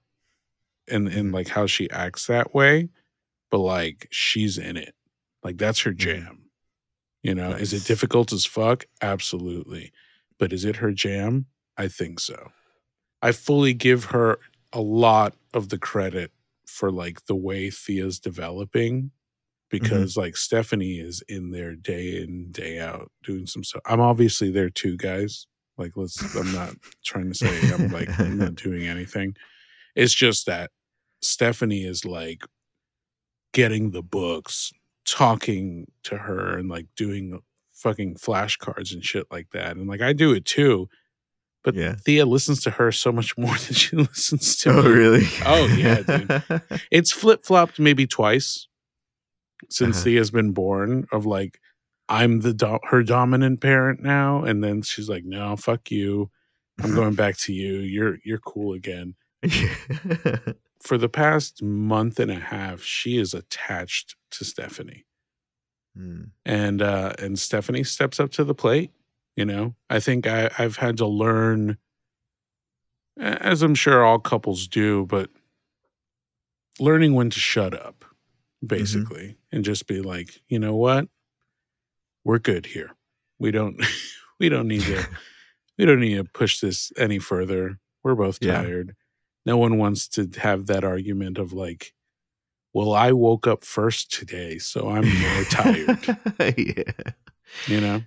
and and mm-hmm. like how she acts that way but like she's in it. Like that's her mm-hmm. jam. You know is it difficult as fuck? Absolutely. But is it her jam i think so i fully give her a lot of the credit for like the way Thea's developing mm-hmm. because like Stephanie is in there day in day out doing some stuff. I'm obviously there too, guys. Like let's I'm not trying to say I'm like I'm not doing anything. It's just that Stephanie is like getting the books, talking to her and like doing fucking flashcards and shit like that. And like I do it too. But Yeah. Thea listens to her so much more than she listens to Oh, me. really? Oh, yeah, dude. It's flip flopped maybe twice since Uh-huh. Thea's been born. Of like, I'm the do- her dominant parent now, and then she's like, "No, fuck you. I'm going back to you. You're you're cool again." For the past month and a half, she is attached to Stephanie, Hmm. and uh, and Stephanie steps up to the plate. You know, I think I, I've had to learn, as I'm sure all couples do, but learning when to shut up, mm-hmm. basically, and just be like, you know what, we're good here. We don't, we don't need to, we don't need to push this any further. We're both Yeah. tired. No one wants to have that argument of like, well, I woke up first today, so I'm more tired. yeah. You know,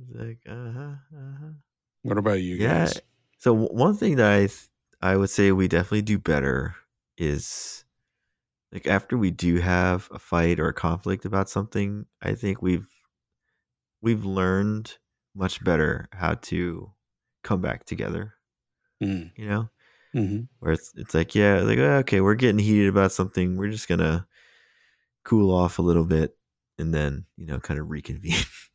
It's like, uh-huh, uh-huh. what about you Yeah. guys? So one thing that I th- I would say we definitely do better is like after we do have a fight or a conflict about something, I think we've we've learned much better how to come back together, Mm, you know? hmm Where it's it's like, yeah, like "Oh, okay, we're getting heated about something. We're just going to cool off a little bit and then, you know, kind of reconvene.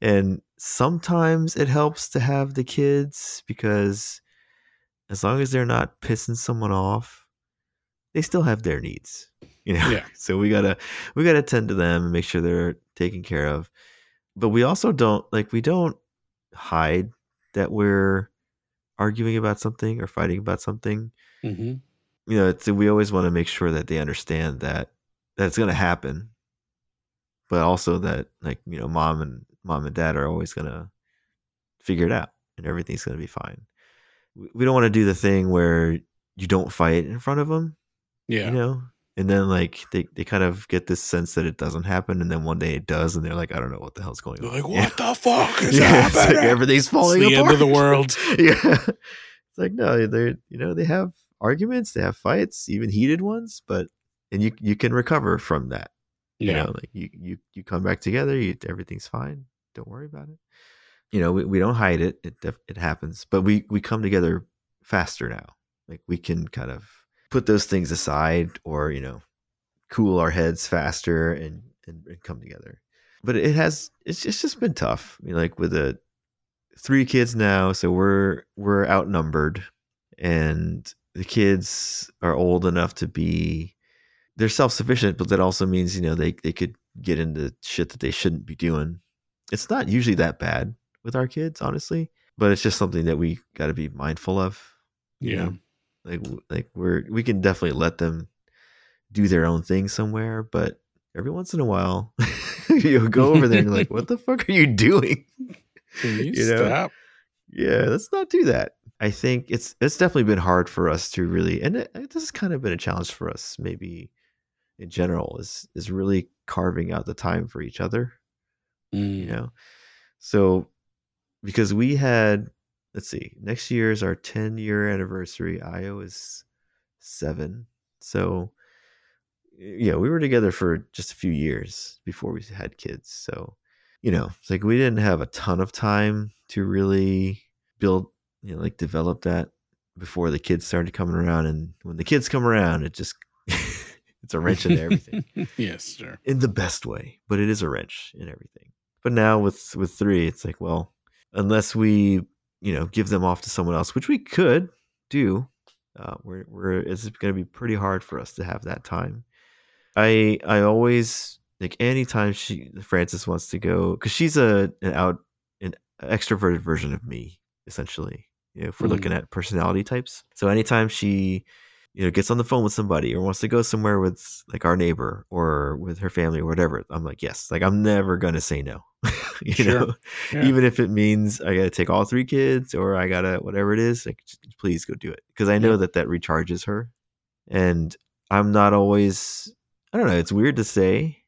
and sometimes it helps to have the kids because as long as they're not pissing someone off, they still have their needs. You know, Yeah. so we gotta we gotta tend to them and make sure they're taken care of. But we also don't like we don't hide that we're arguing about something or fighting about something. hmm You know, it's, we always want to make sure that they understand that that's gonna happen, but also that like you know, mom and mom and dad are always gonna figure it out and everything's gonna be fine. We don't want to do the thing where you don't fight in front of them Yeah. you know and then like they, they kind of get this sense that it doesn't happen and then one day it does and they're like i don't know what the hell's going They're on like, Yeah. what the fuck is Yeah, it's like happening? everything's It's falling the apart end of the world. yeah it's like no they're you know they have arguments they have fights even heated ones but and you you can recover from that you Yeah. know like you you you come back together you everything's fine don't worry about it. You know we, we don't hide it it def- it happens but we we come together faster now. Like we can kind of put those things aside or you know cool our heads faster and and, and come together. But it has it's, it's just been tough. You know, like with the three kids now so we're we're outnumbered and the kids are old enough to be they're self-sufficient but that also means you know they they could get into shit that they shouldn't be doing it's not usually that bad with our kids honestly but it's just something that we got to be mindful of Yeah. know? like like we're we can definitely let them do their own thing somewhere but every once in a while you'll go over there and you're like what the fuck are you doing Can you, You know? stop? yeah let's not do that i think it's it's definitely been hard for us to really and it, it- this has kind of been a challenge for us maybe in general is is really carving out the time for each other you Mm, know? So because we had let's see next year is our 10 year anniversary io is seven so yeah we were together for just a few years before we had kids so you know it's like we didn't have a ton of time to really build you know like develop that before the kids started coming around and when the kids come around it just it's a wrench into everything yes, sir. in the best way, but it is a wrench in everything. But now with with three, it's like, well, unless we, you know, give them off to someone else, which we could do, uh, we're we're it's going to be pretty hard for us to have that time. I I always like anytime she Frances wants to go because she's a an out an extroverted version of me essentially. You know, if we're Mhm. looking at personality types, so anytime she you know gets on the phone with somebody or wants to go somewhere with like our neighbor or with her family or whatever i'm like yes like i'm never gonna say no you Sure. know Yeah. even if it means i gotta take all three kids or i gotta whatever it is like just please go do it because i know Yeah. that that recharges her and i'm not always i don't know it's weird to say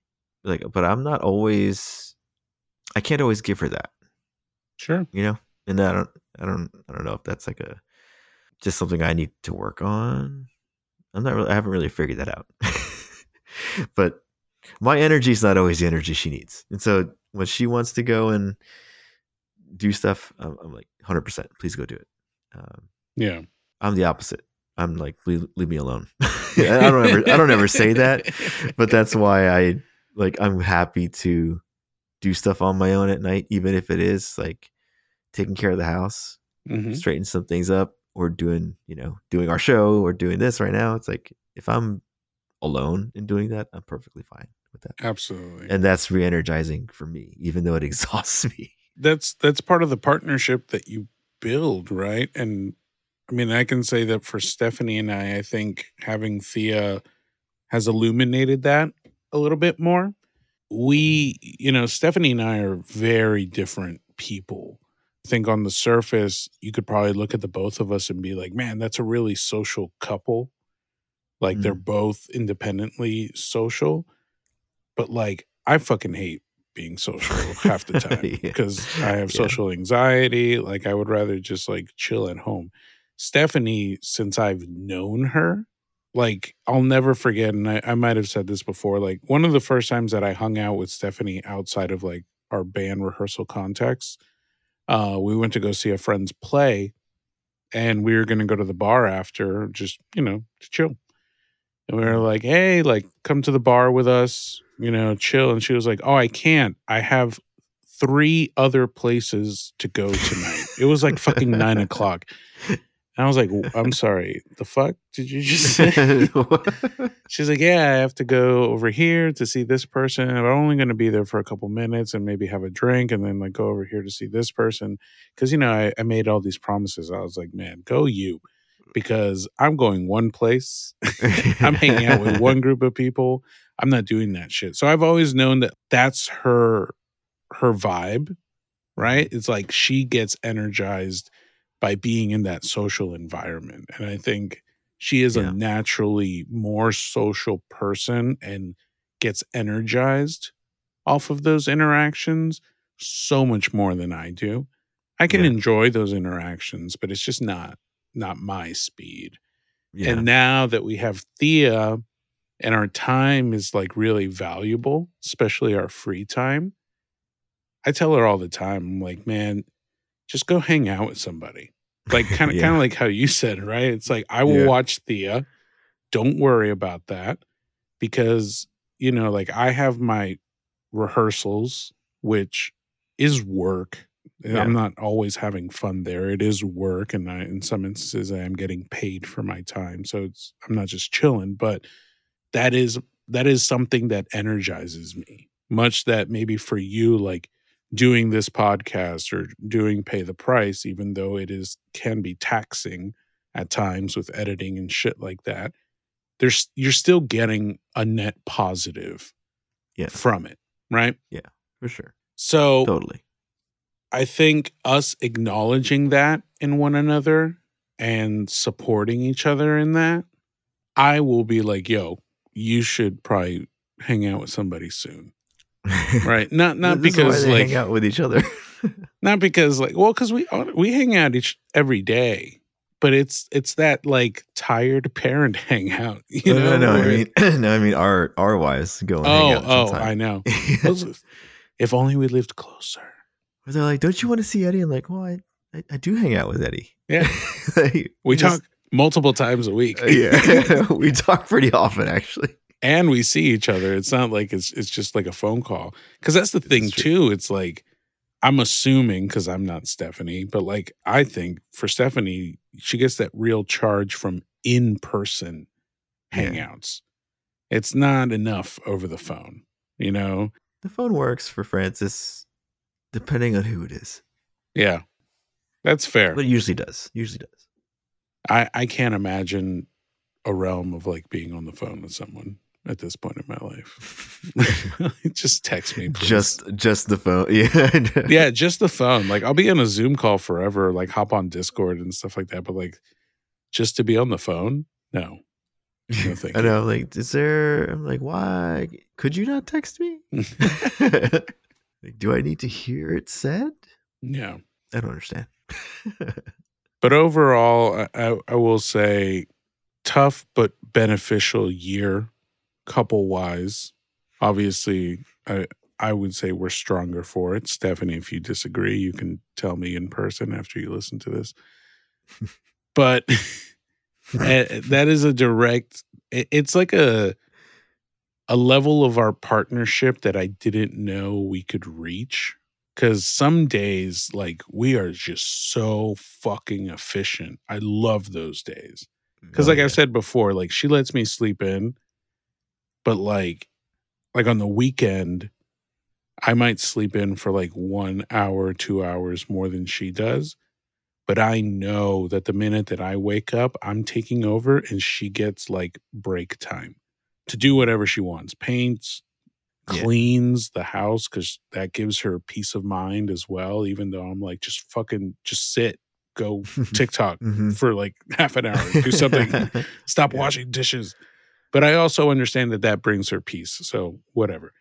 like but i'm not always i can't always give her that Sure. you know and i don't i don't i don't know if that's like a just something i need to work on i'm not really i haven't really figured that out. But my energy is not always the energy she needs. And so when she wants to go and do stuff i'm, I'm like 100% please go do it. Um, Yeah. i'm the opposite. I'm like leave, leave me alone. I don't ever i don't ever say that but that's why I like I'm happy to do stuff on my own at night, even if it is like taking care of the house, Mhm. straightening some things up, or doing, you know, doing our show or doing this right now. It's like if I'm alone in doing that, I'm perfectly fine with that. Absolutely. And that's re energizing for me, even though it exhausts me. that's that's part of the partnership that you build, right? And I mean, I can say that for Stephanie and I, I think having Thea has illuminated that a little bit more. We, mm-hmm. you know, Stephanie and I are very different people. Think on the surface, you could probably look at the both of us and be like, man, that's a really social couple. Like they're Mm. both independently social. But like, I fucking hate being social half the time Yeah. because I have Yeah. social anxiety. Like, I would rather just like chill at home. Stephanie, since I've known her, like, I'll never forget, and I, I might have said this before, like, one of the first times that I hung out with Stephanie outside of like our band rehearsal context, uh, we went to go see a friend's play and we were going to go to the bar after, just, you know, to chill. And we were like, hey, like, come to the bar with us, you know, chill. And she was like, oh, I can't. I have three other places to go tonight. it was like fucking nine o'clock. And I was like, I'm sorry, the fuck did you just say? She's like, yeah, I have to go over here to see this person. I'm only going to be there for a couple minutes and maybe have a drink and then like go over here to see this person. Cause, you know, I, I made all these promises. I was like, man, go you. Because I'm going one place. I'm hanging out with one group of people. I'm not doing that shit. So I've always known that that's her her vibe, right? It's like she gets energized by being in that social environment. And I think she is Yeah. a naturally more social person and gets energized off of those interactions so much more than I do. I can Yeah. enjoy those interactions, but it's just not not my speed. Yeah. And now that we have Thea and our time is like really valuable, especially our free time, I tell her all the time, I'm like, man, just go hang out with somebody. Like kind of Yeah. kind of like how you said, right? It's like I will Yeah. watch Thea. Don't worry about that because you know, like I have my rehearsals, which is work. And I'm not always having fun there. It is work, and I, in some instances, I am getting paid for my time. So it's I'm not just chilling, but that is that is something that energizes me. Much that maybe for you, like doing this podcast or doing pay the price, even though it is can be taxing at times with editing and shit like that. There's you're still getting a net positive Yeah. from it, right? Yeah, for sure. So Totally. I think us acknowledging that in one another and supporting each other in that, I will be like, yo, you should probably hang out with somebody soon. Right. Not not This is why because like hang out with each other. not because like well, because we we hang out each every day. But it's it's that like tired parent hangout. You know, no, no, I mean, no, I mean, our our wives go and hang oh, out. oh, sometime. I know. If only we lived closer. Where they're like, "Don't you want to see Eddie?" I'm like, "Well, I, I, I do hang out with Eddie." Yeah. Like, We just- talk multiple times a week. uh, yeah, we talk pretty often, actually. And we see each other. It's not like it's it's just like a phone call. Because that's the thing too. It's like I'm assuming because I'm not Stephanie, but like I think for Stephanie, she gets that real charge from in person Yeah. hangouts. It's not enough over the phone, you know. The phone works for Frances, depending on who it is, Yeah, that's fair. but it usually does. Usually does. I I can't imagine a realm of like being on the phone with someone at this point in my life. just text me, please. just, just the phone. Yeah, yeah, just the phone. Like I'll be in a Zoom call forever, like hop on Discord and stuff like that. But like just to be on the phone, no. No, I know. Like, is there? I'm like, why? Could you not text me? like, do I need to hear it said? yeah. I don't understand. But overall, I, I, I will say tough but beneficial year, couple wise. Obviously, I I would say we're stronger for it. Stephanie, if you disagree, you can tell me in person after you listen to this. But that is a direct. It's like a a level of our partnership that I didn't know we could reach. Cause some days, like we are just so fucking efficient. I love those days. Cause Oh, like yeah. I've said before, like she lets me sleep in, but like like on the weekend, I might sleep in for like one hour, two hours more than she does. But I know that the minute that I wake up, I'm taking over and she gets like break time to do whatever she wants paints, Yeah. cleans the house because that gives her peace of mind as well. Even though I'm like, just fucking just sit, go TikTok Mhm. for like half an hour, do something, stop Yeah. washing dishes. But I also understand that that brings her peace. So whatever.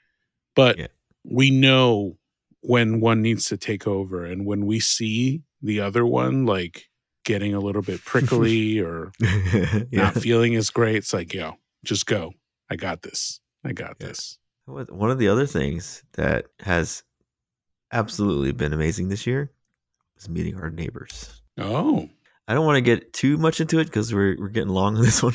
But Yeah. we know when one needs to take over. And when we see the other one like getting a little bit prickly or yeah. not feeling as great, it's like, yo, just go. I got this. I got Yeah. this. One of the other things that has absolutely been amazing this year is meeting our neighbors. Oh, I don't want to get too much into it because we're we're getting long on this one.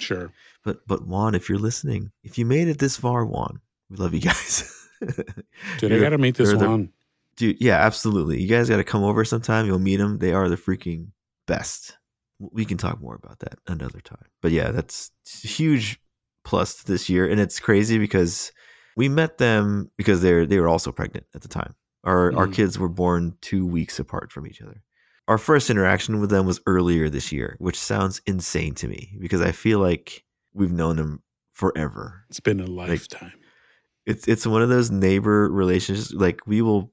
sure. But but Juan, if you're listening, if you made it this far, Juan, we love you guys. Dude, I got to meet this the- dude. Yeah, absolutely. You guys got to come over sometime. You'll meet them. They are the freaking best. We can talk more about that another time. But yeah, that's a huge plus this year, and it's crazy because we met them because they're they were also pregnant at the time. Our our Mm. kids were born two weeks apart from each other. Our first interaction with them was earlier this year, which sounds insane to me because I feel like we've known them forever It's been a lifetime. it's it's one of those neighbor relationships like we will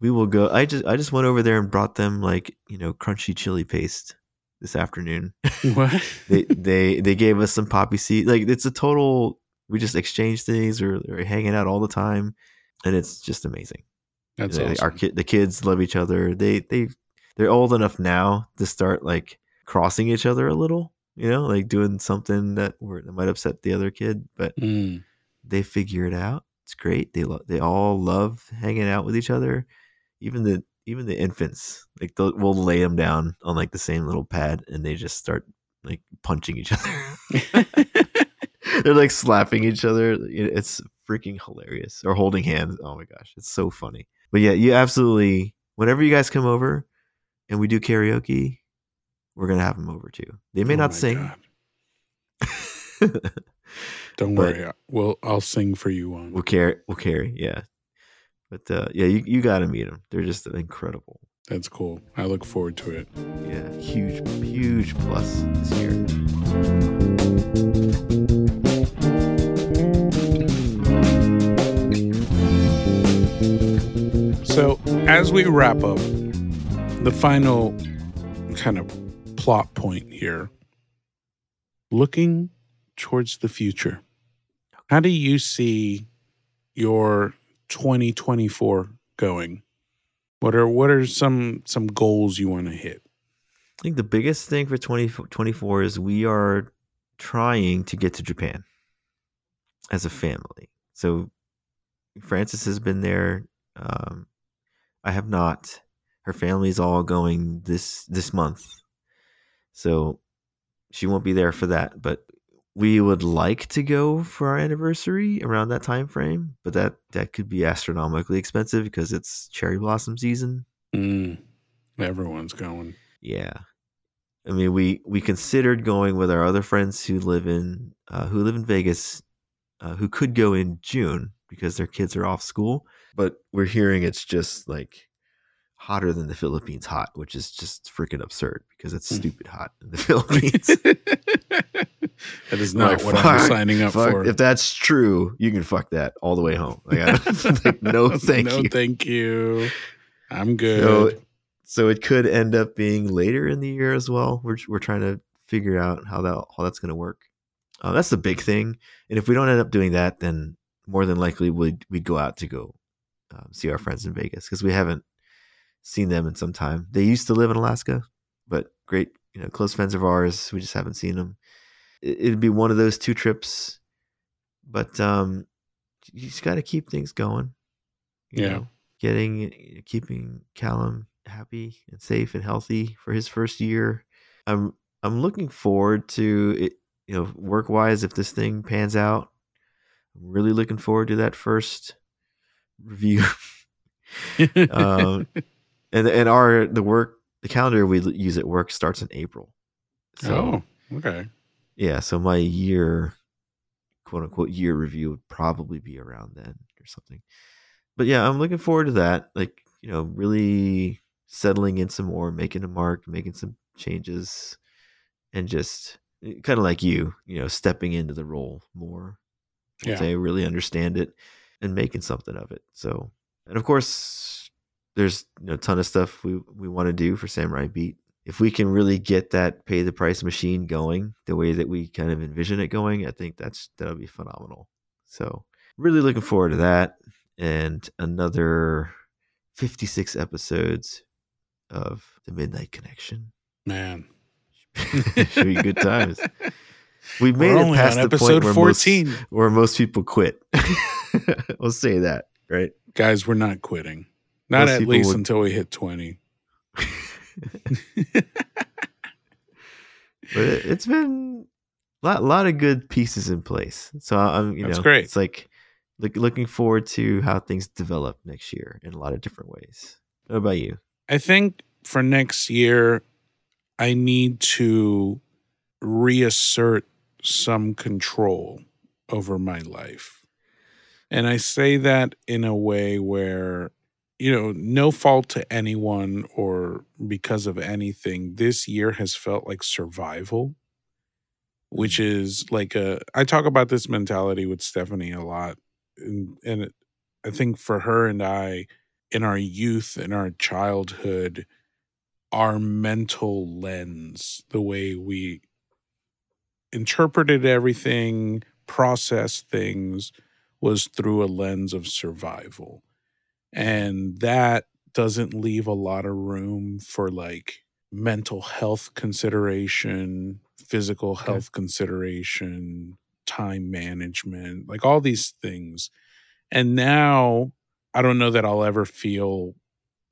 we will go i just i just went over there and brought them like you know crunchy chili paste this afternoon what? they they they gave us some poppy seed like it's a total we just exchange things or we're hanging out all the time and it's just amazing That's You know, awesome. our kid the kids love each other they they they're old enough now to start like crossing each other a little you know like doing something that, were, that might upset the other kid but Mm. they figure it out. It's great. They lo- they all love hanging out with each other. Even the even the infants, like they'll, we'll lay them down on like the same little pad, and they just start like punching each other. They're like slapping each other. It's freaking hilarious. Or holding hands. Oh my gosh, it's so funny. But yeah, you absolutely. Whenever you guys come over and we do karaoke, we're gonna have them over too. They may Oh not sing. Don't worry. Well, I'll sing for you on. we'll carry. We'll carry. Yeah. But uh, yeah, you you got to meet them. They're just incredible. That's cool. I look forward to it. Yeah, huge, huge plus this year. So, as we wrap up, the final kind of plot point here looking towards the future, how do you see your 2024 going? What are what are some some goals you want to hit? I think the biggest thing for 2024 is we are trying to get to Japan as a family. So Frances has been there. Um, I have not. Her family's all going this this month, so she won't be there for that. But we would like to go for our anniversary around that time frame, but that that could be astronomically expensive because it's cherry blossom season. Mm, everyone's going. Yeah. I mean, we we considered going with our other friends who live in uh, who live in Vegas, uh, who could go in June because their kids are off school. But we're hearing it's just like hotter than the Philippines hot, which is just freaking absurd because it's Mm. stupid hot in the Philippines. that is not Like, what I'm signing up Fuck, for. If that's true, you can fuck that all the way home. Like, I- like, no, thank no, you. thank you. I'm So, good. so it could end up being later in the year as well. We're we're trying to figure out how that how that's going to work. Uh, that's the big thing. And if we don't end up doing that, then more than likely we'd we'd go out to go um, see our friends in Vegas because we haven't seen them in some time. They used to live in Alaska, but great, you know, close friends of ours. We just haven't seen them. It, it'd be one of those two trips, but um, you just got to keep things going. you Yeah. know? getting keeping Callum happy and safe and healthy for his first year. I'm I'm looking forward to it, you know, work wise if this thing pans out. I'm really looking forward to that first review. um, and and our the work the calendar we use at work starts in April. So oh, okay. yeah, so my year, quote unquote, year review would probably be around then or something. but yeah, I'm looking forward to that. Like, you know, really settling in some more, making a mark, making some changes, and just eh, kind of like you, you know, stepping into the role more. Yeah. I really understand it and making something of it. So, and of course, there's you know, a ton of stuff we, we want to do for Samurai Beat. If we can really get that pay the price machine going the way that we kind of envision it going, I think that's that'll be phenomenal. So, really looking forward to that and another 56 episodes of The Midnight Connection. Man. Should be good times. We made We're it past the episode point where 14. most, where most people quit. we'll say that, right? Guys, we're not quitting. Not Most at least would- until we hit 20. But it, it's been a lot, lot of good pieces in place. So I'm, you That's know, great. It's like look, looking forward to how things develop next year in a lot of different ways. What about you? I think for next year, I need to reassert some control over my life. And I say that in a way where, you know, no fault to anyone or because of anything. This year has felt like survival, which mm. is like a, I talk about this mentality with Stephanie a lot. And, and it, I think for her and I, in our youth, in our childhood, our mental lens, the way we interpreted everything, processed things, was through a lens of survival. And that doesn't leave a lot of room for like mental health consideration, physical Okay. health consideration, time management, like all these things. And now I don't know that I'll ever feel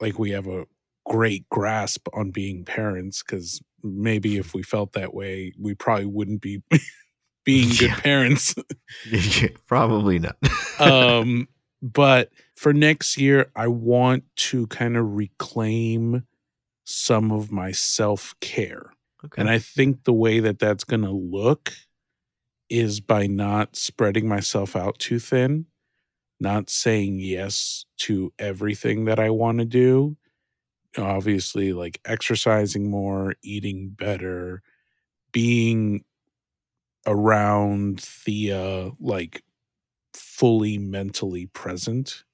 like we have a great grasp on being parents because maybe if we felt that way, we probably wouldn't be being good Yeah. parents. Probably not. um, but for next year, I want to kind of reclaim some of my self care. okay. And I think the way that that's going to look is by not spreading myself out too thin, not saying yes to everything that I want to do. Obviously, like exercising more, eating better, being around Thea, like fully mentally present.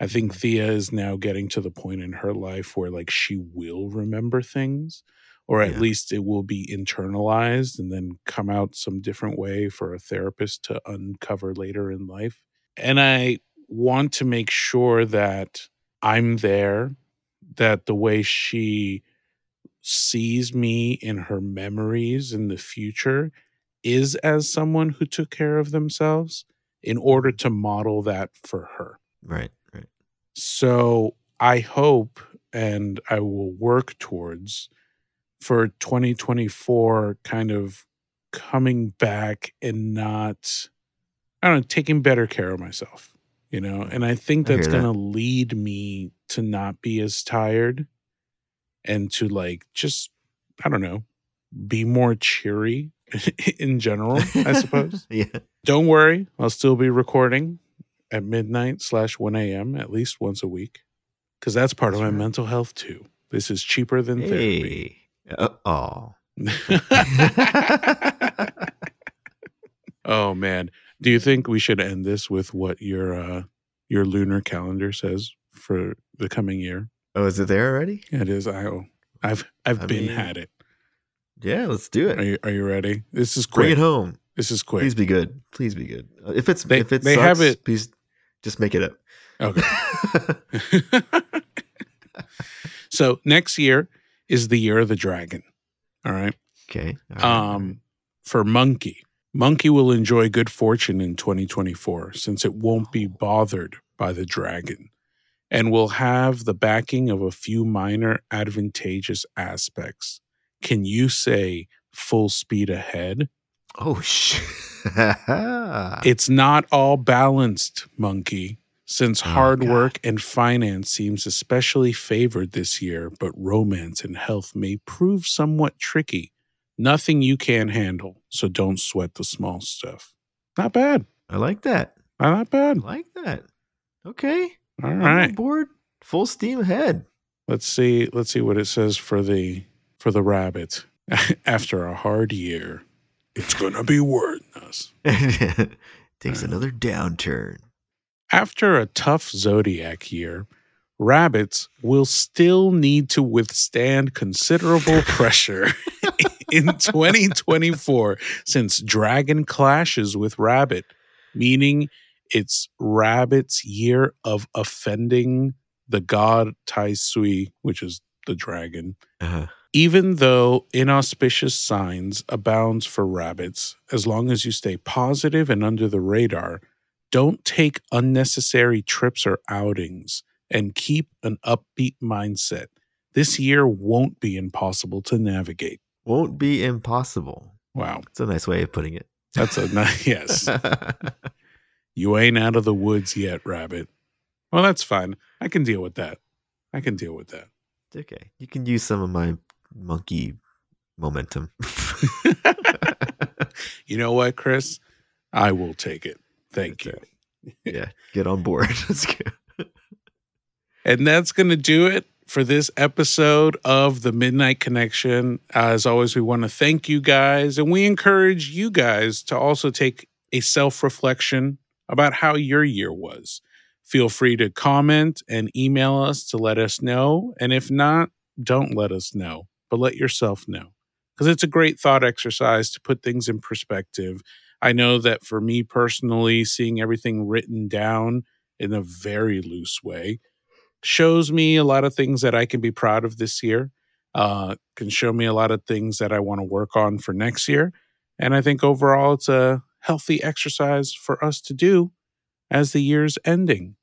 I think Thea is now getting to the point in her life where like she will remember things or at Yeah. least it will be internalized and then come out some different way for a therapist to uncover later in life. And I want to make sure that I'm there, that the way she sees me in her memories in the future is as someone who took care of themselves in order to model that for her. right, right. So I hope and I will work towards for 2024 kind of coming back and not, I don't know, taking better care of myself, you know? And I think that's going that. to lead me to not be as tired and to like just, I don't know, be more cheery in general, I suppose. yeah. Don't worry, I'll still be recording at midnight slash 1 a.m. at least once a week because that's part of my right. mental health too. This is cheaper than therapy. Hey. Uh, oh. oh man, do you think we should end this with what your uh, your lunar calendar says for the coming year? oh, is it there already? It is. I I've I've I been mean, had it. Yeah, let's do Are it. you Are you ready? This is quick. Bring it home. This is quick. Please be good. Please be good. If it's They- if it they sucks, have it- please just make it up. Okay. so next year is the year of the dragon. All right. okay. all right. Um, for Monkey, Monkey will enjoy good fortune in 2024 since it won't be bothered by the dragon and will have the backing of a few minor advantageous aspects. Can you say full speed ahead? Oh shit. It's not all balanced, Monkey, since Oh, hard God. work and finance seems especially favored this year, but romance and health may prove somewhat tricky. Nothing you can't handle, so don't sweat the small stuff. Not bad. I like that. Not I bad. like that. Okay. All right. board. Full steam ahead. Let's see. Let's see what it says for the for the rabbit. After a hard year, it's gonna be worth us. Takes another downturn. After a tough zodiac year, rabbits will still need to withstand considerable pressure in 2024 since dragon clashes with rabbit, meaning it's rabbit's year of offending the god Tai Sui, which is the dragon. Uh-huh. Even though inauspicious signs abounds for rabbits, as long as you stay positive and under the radar, don't take unnecessary trips or outings and keep an upbeat mindset. This year won't be impossible to navigate. Won't be impossible. Wow, It's a nice way of putting it. that's a nice yes. You ain't out of the woods yet, rabbit. Well, that's fine. I can deal with that. I can deal with that. Okay. You can use some of my monkey momentum. you know what, Chris? I will take it. Thank you. That's yeah, get on board. Let's. And that's going to do it for this episode of The Midnight Connection. As always, we want to thank you guys and we encourage you guys to also take a self reflection about how your year was. Feel free to comment and email us to let us know. And if not, don't let us know, but let yourself know because it's a great thought exercise to put things in perspective. I know that for me personally, seeing everything written down in a very loose way shows me a lot of things that I can be proud of this year, uh, can show me a lot of things that I want to work on for next year. And I think overall, it's a healthy exercise for us to do as the year's ending.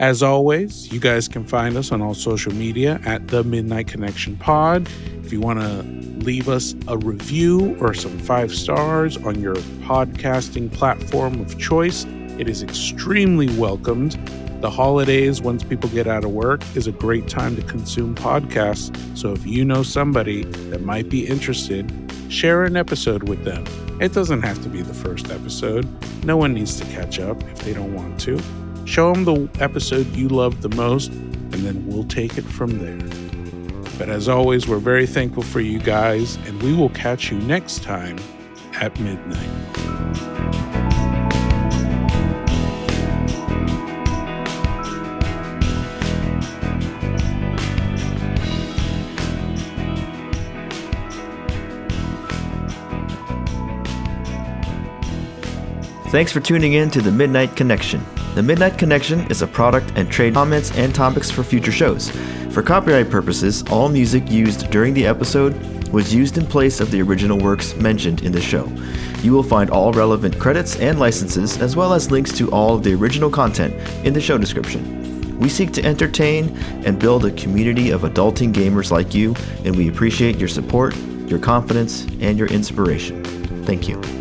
As always, you guys can find us on all social media at the Midnight Connection Pod. If you want to leave us a review or some five stars on your podcasting platform of choice, it is extremely welcomed. The holidays, once people get out of work, is a great time to consume podcasts. So if you know somebody that might be interested, share an episode with them. It doesn't have to be the first episode. No one needs to catch up if they don't want to. Show them the episode you love the most, and then we'll take it from there. But as always, we're very thankful for you guys, and we will catch you next time at midnight. Thanks for tuning in to the Midnight Connection. The Midnight Connection is a product and trade comments and topics for future shows. For copyright purposes, all music used during the episode was used in place of the original works mentioned in the show. You will find all relevant credits and licenses, as well as links to all of the original content in the show description. We seek to entertain and build a community of adulting gamers like you, and we appreciate your support, your confidence, and your inspiration. Thank you.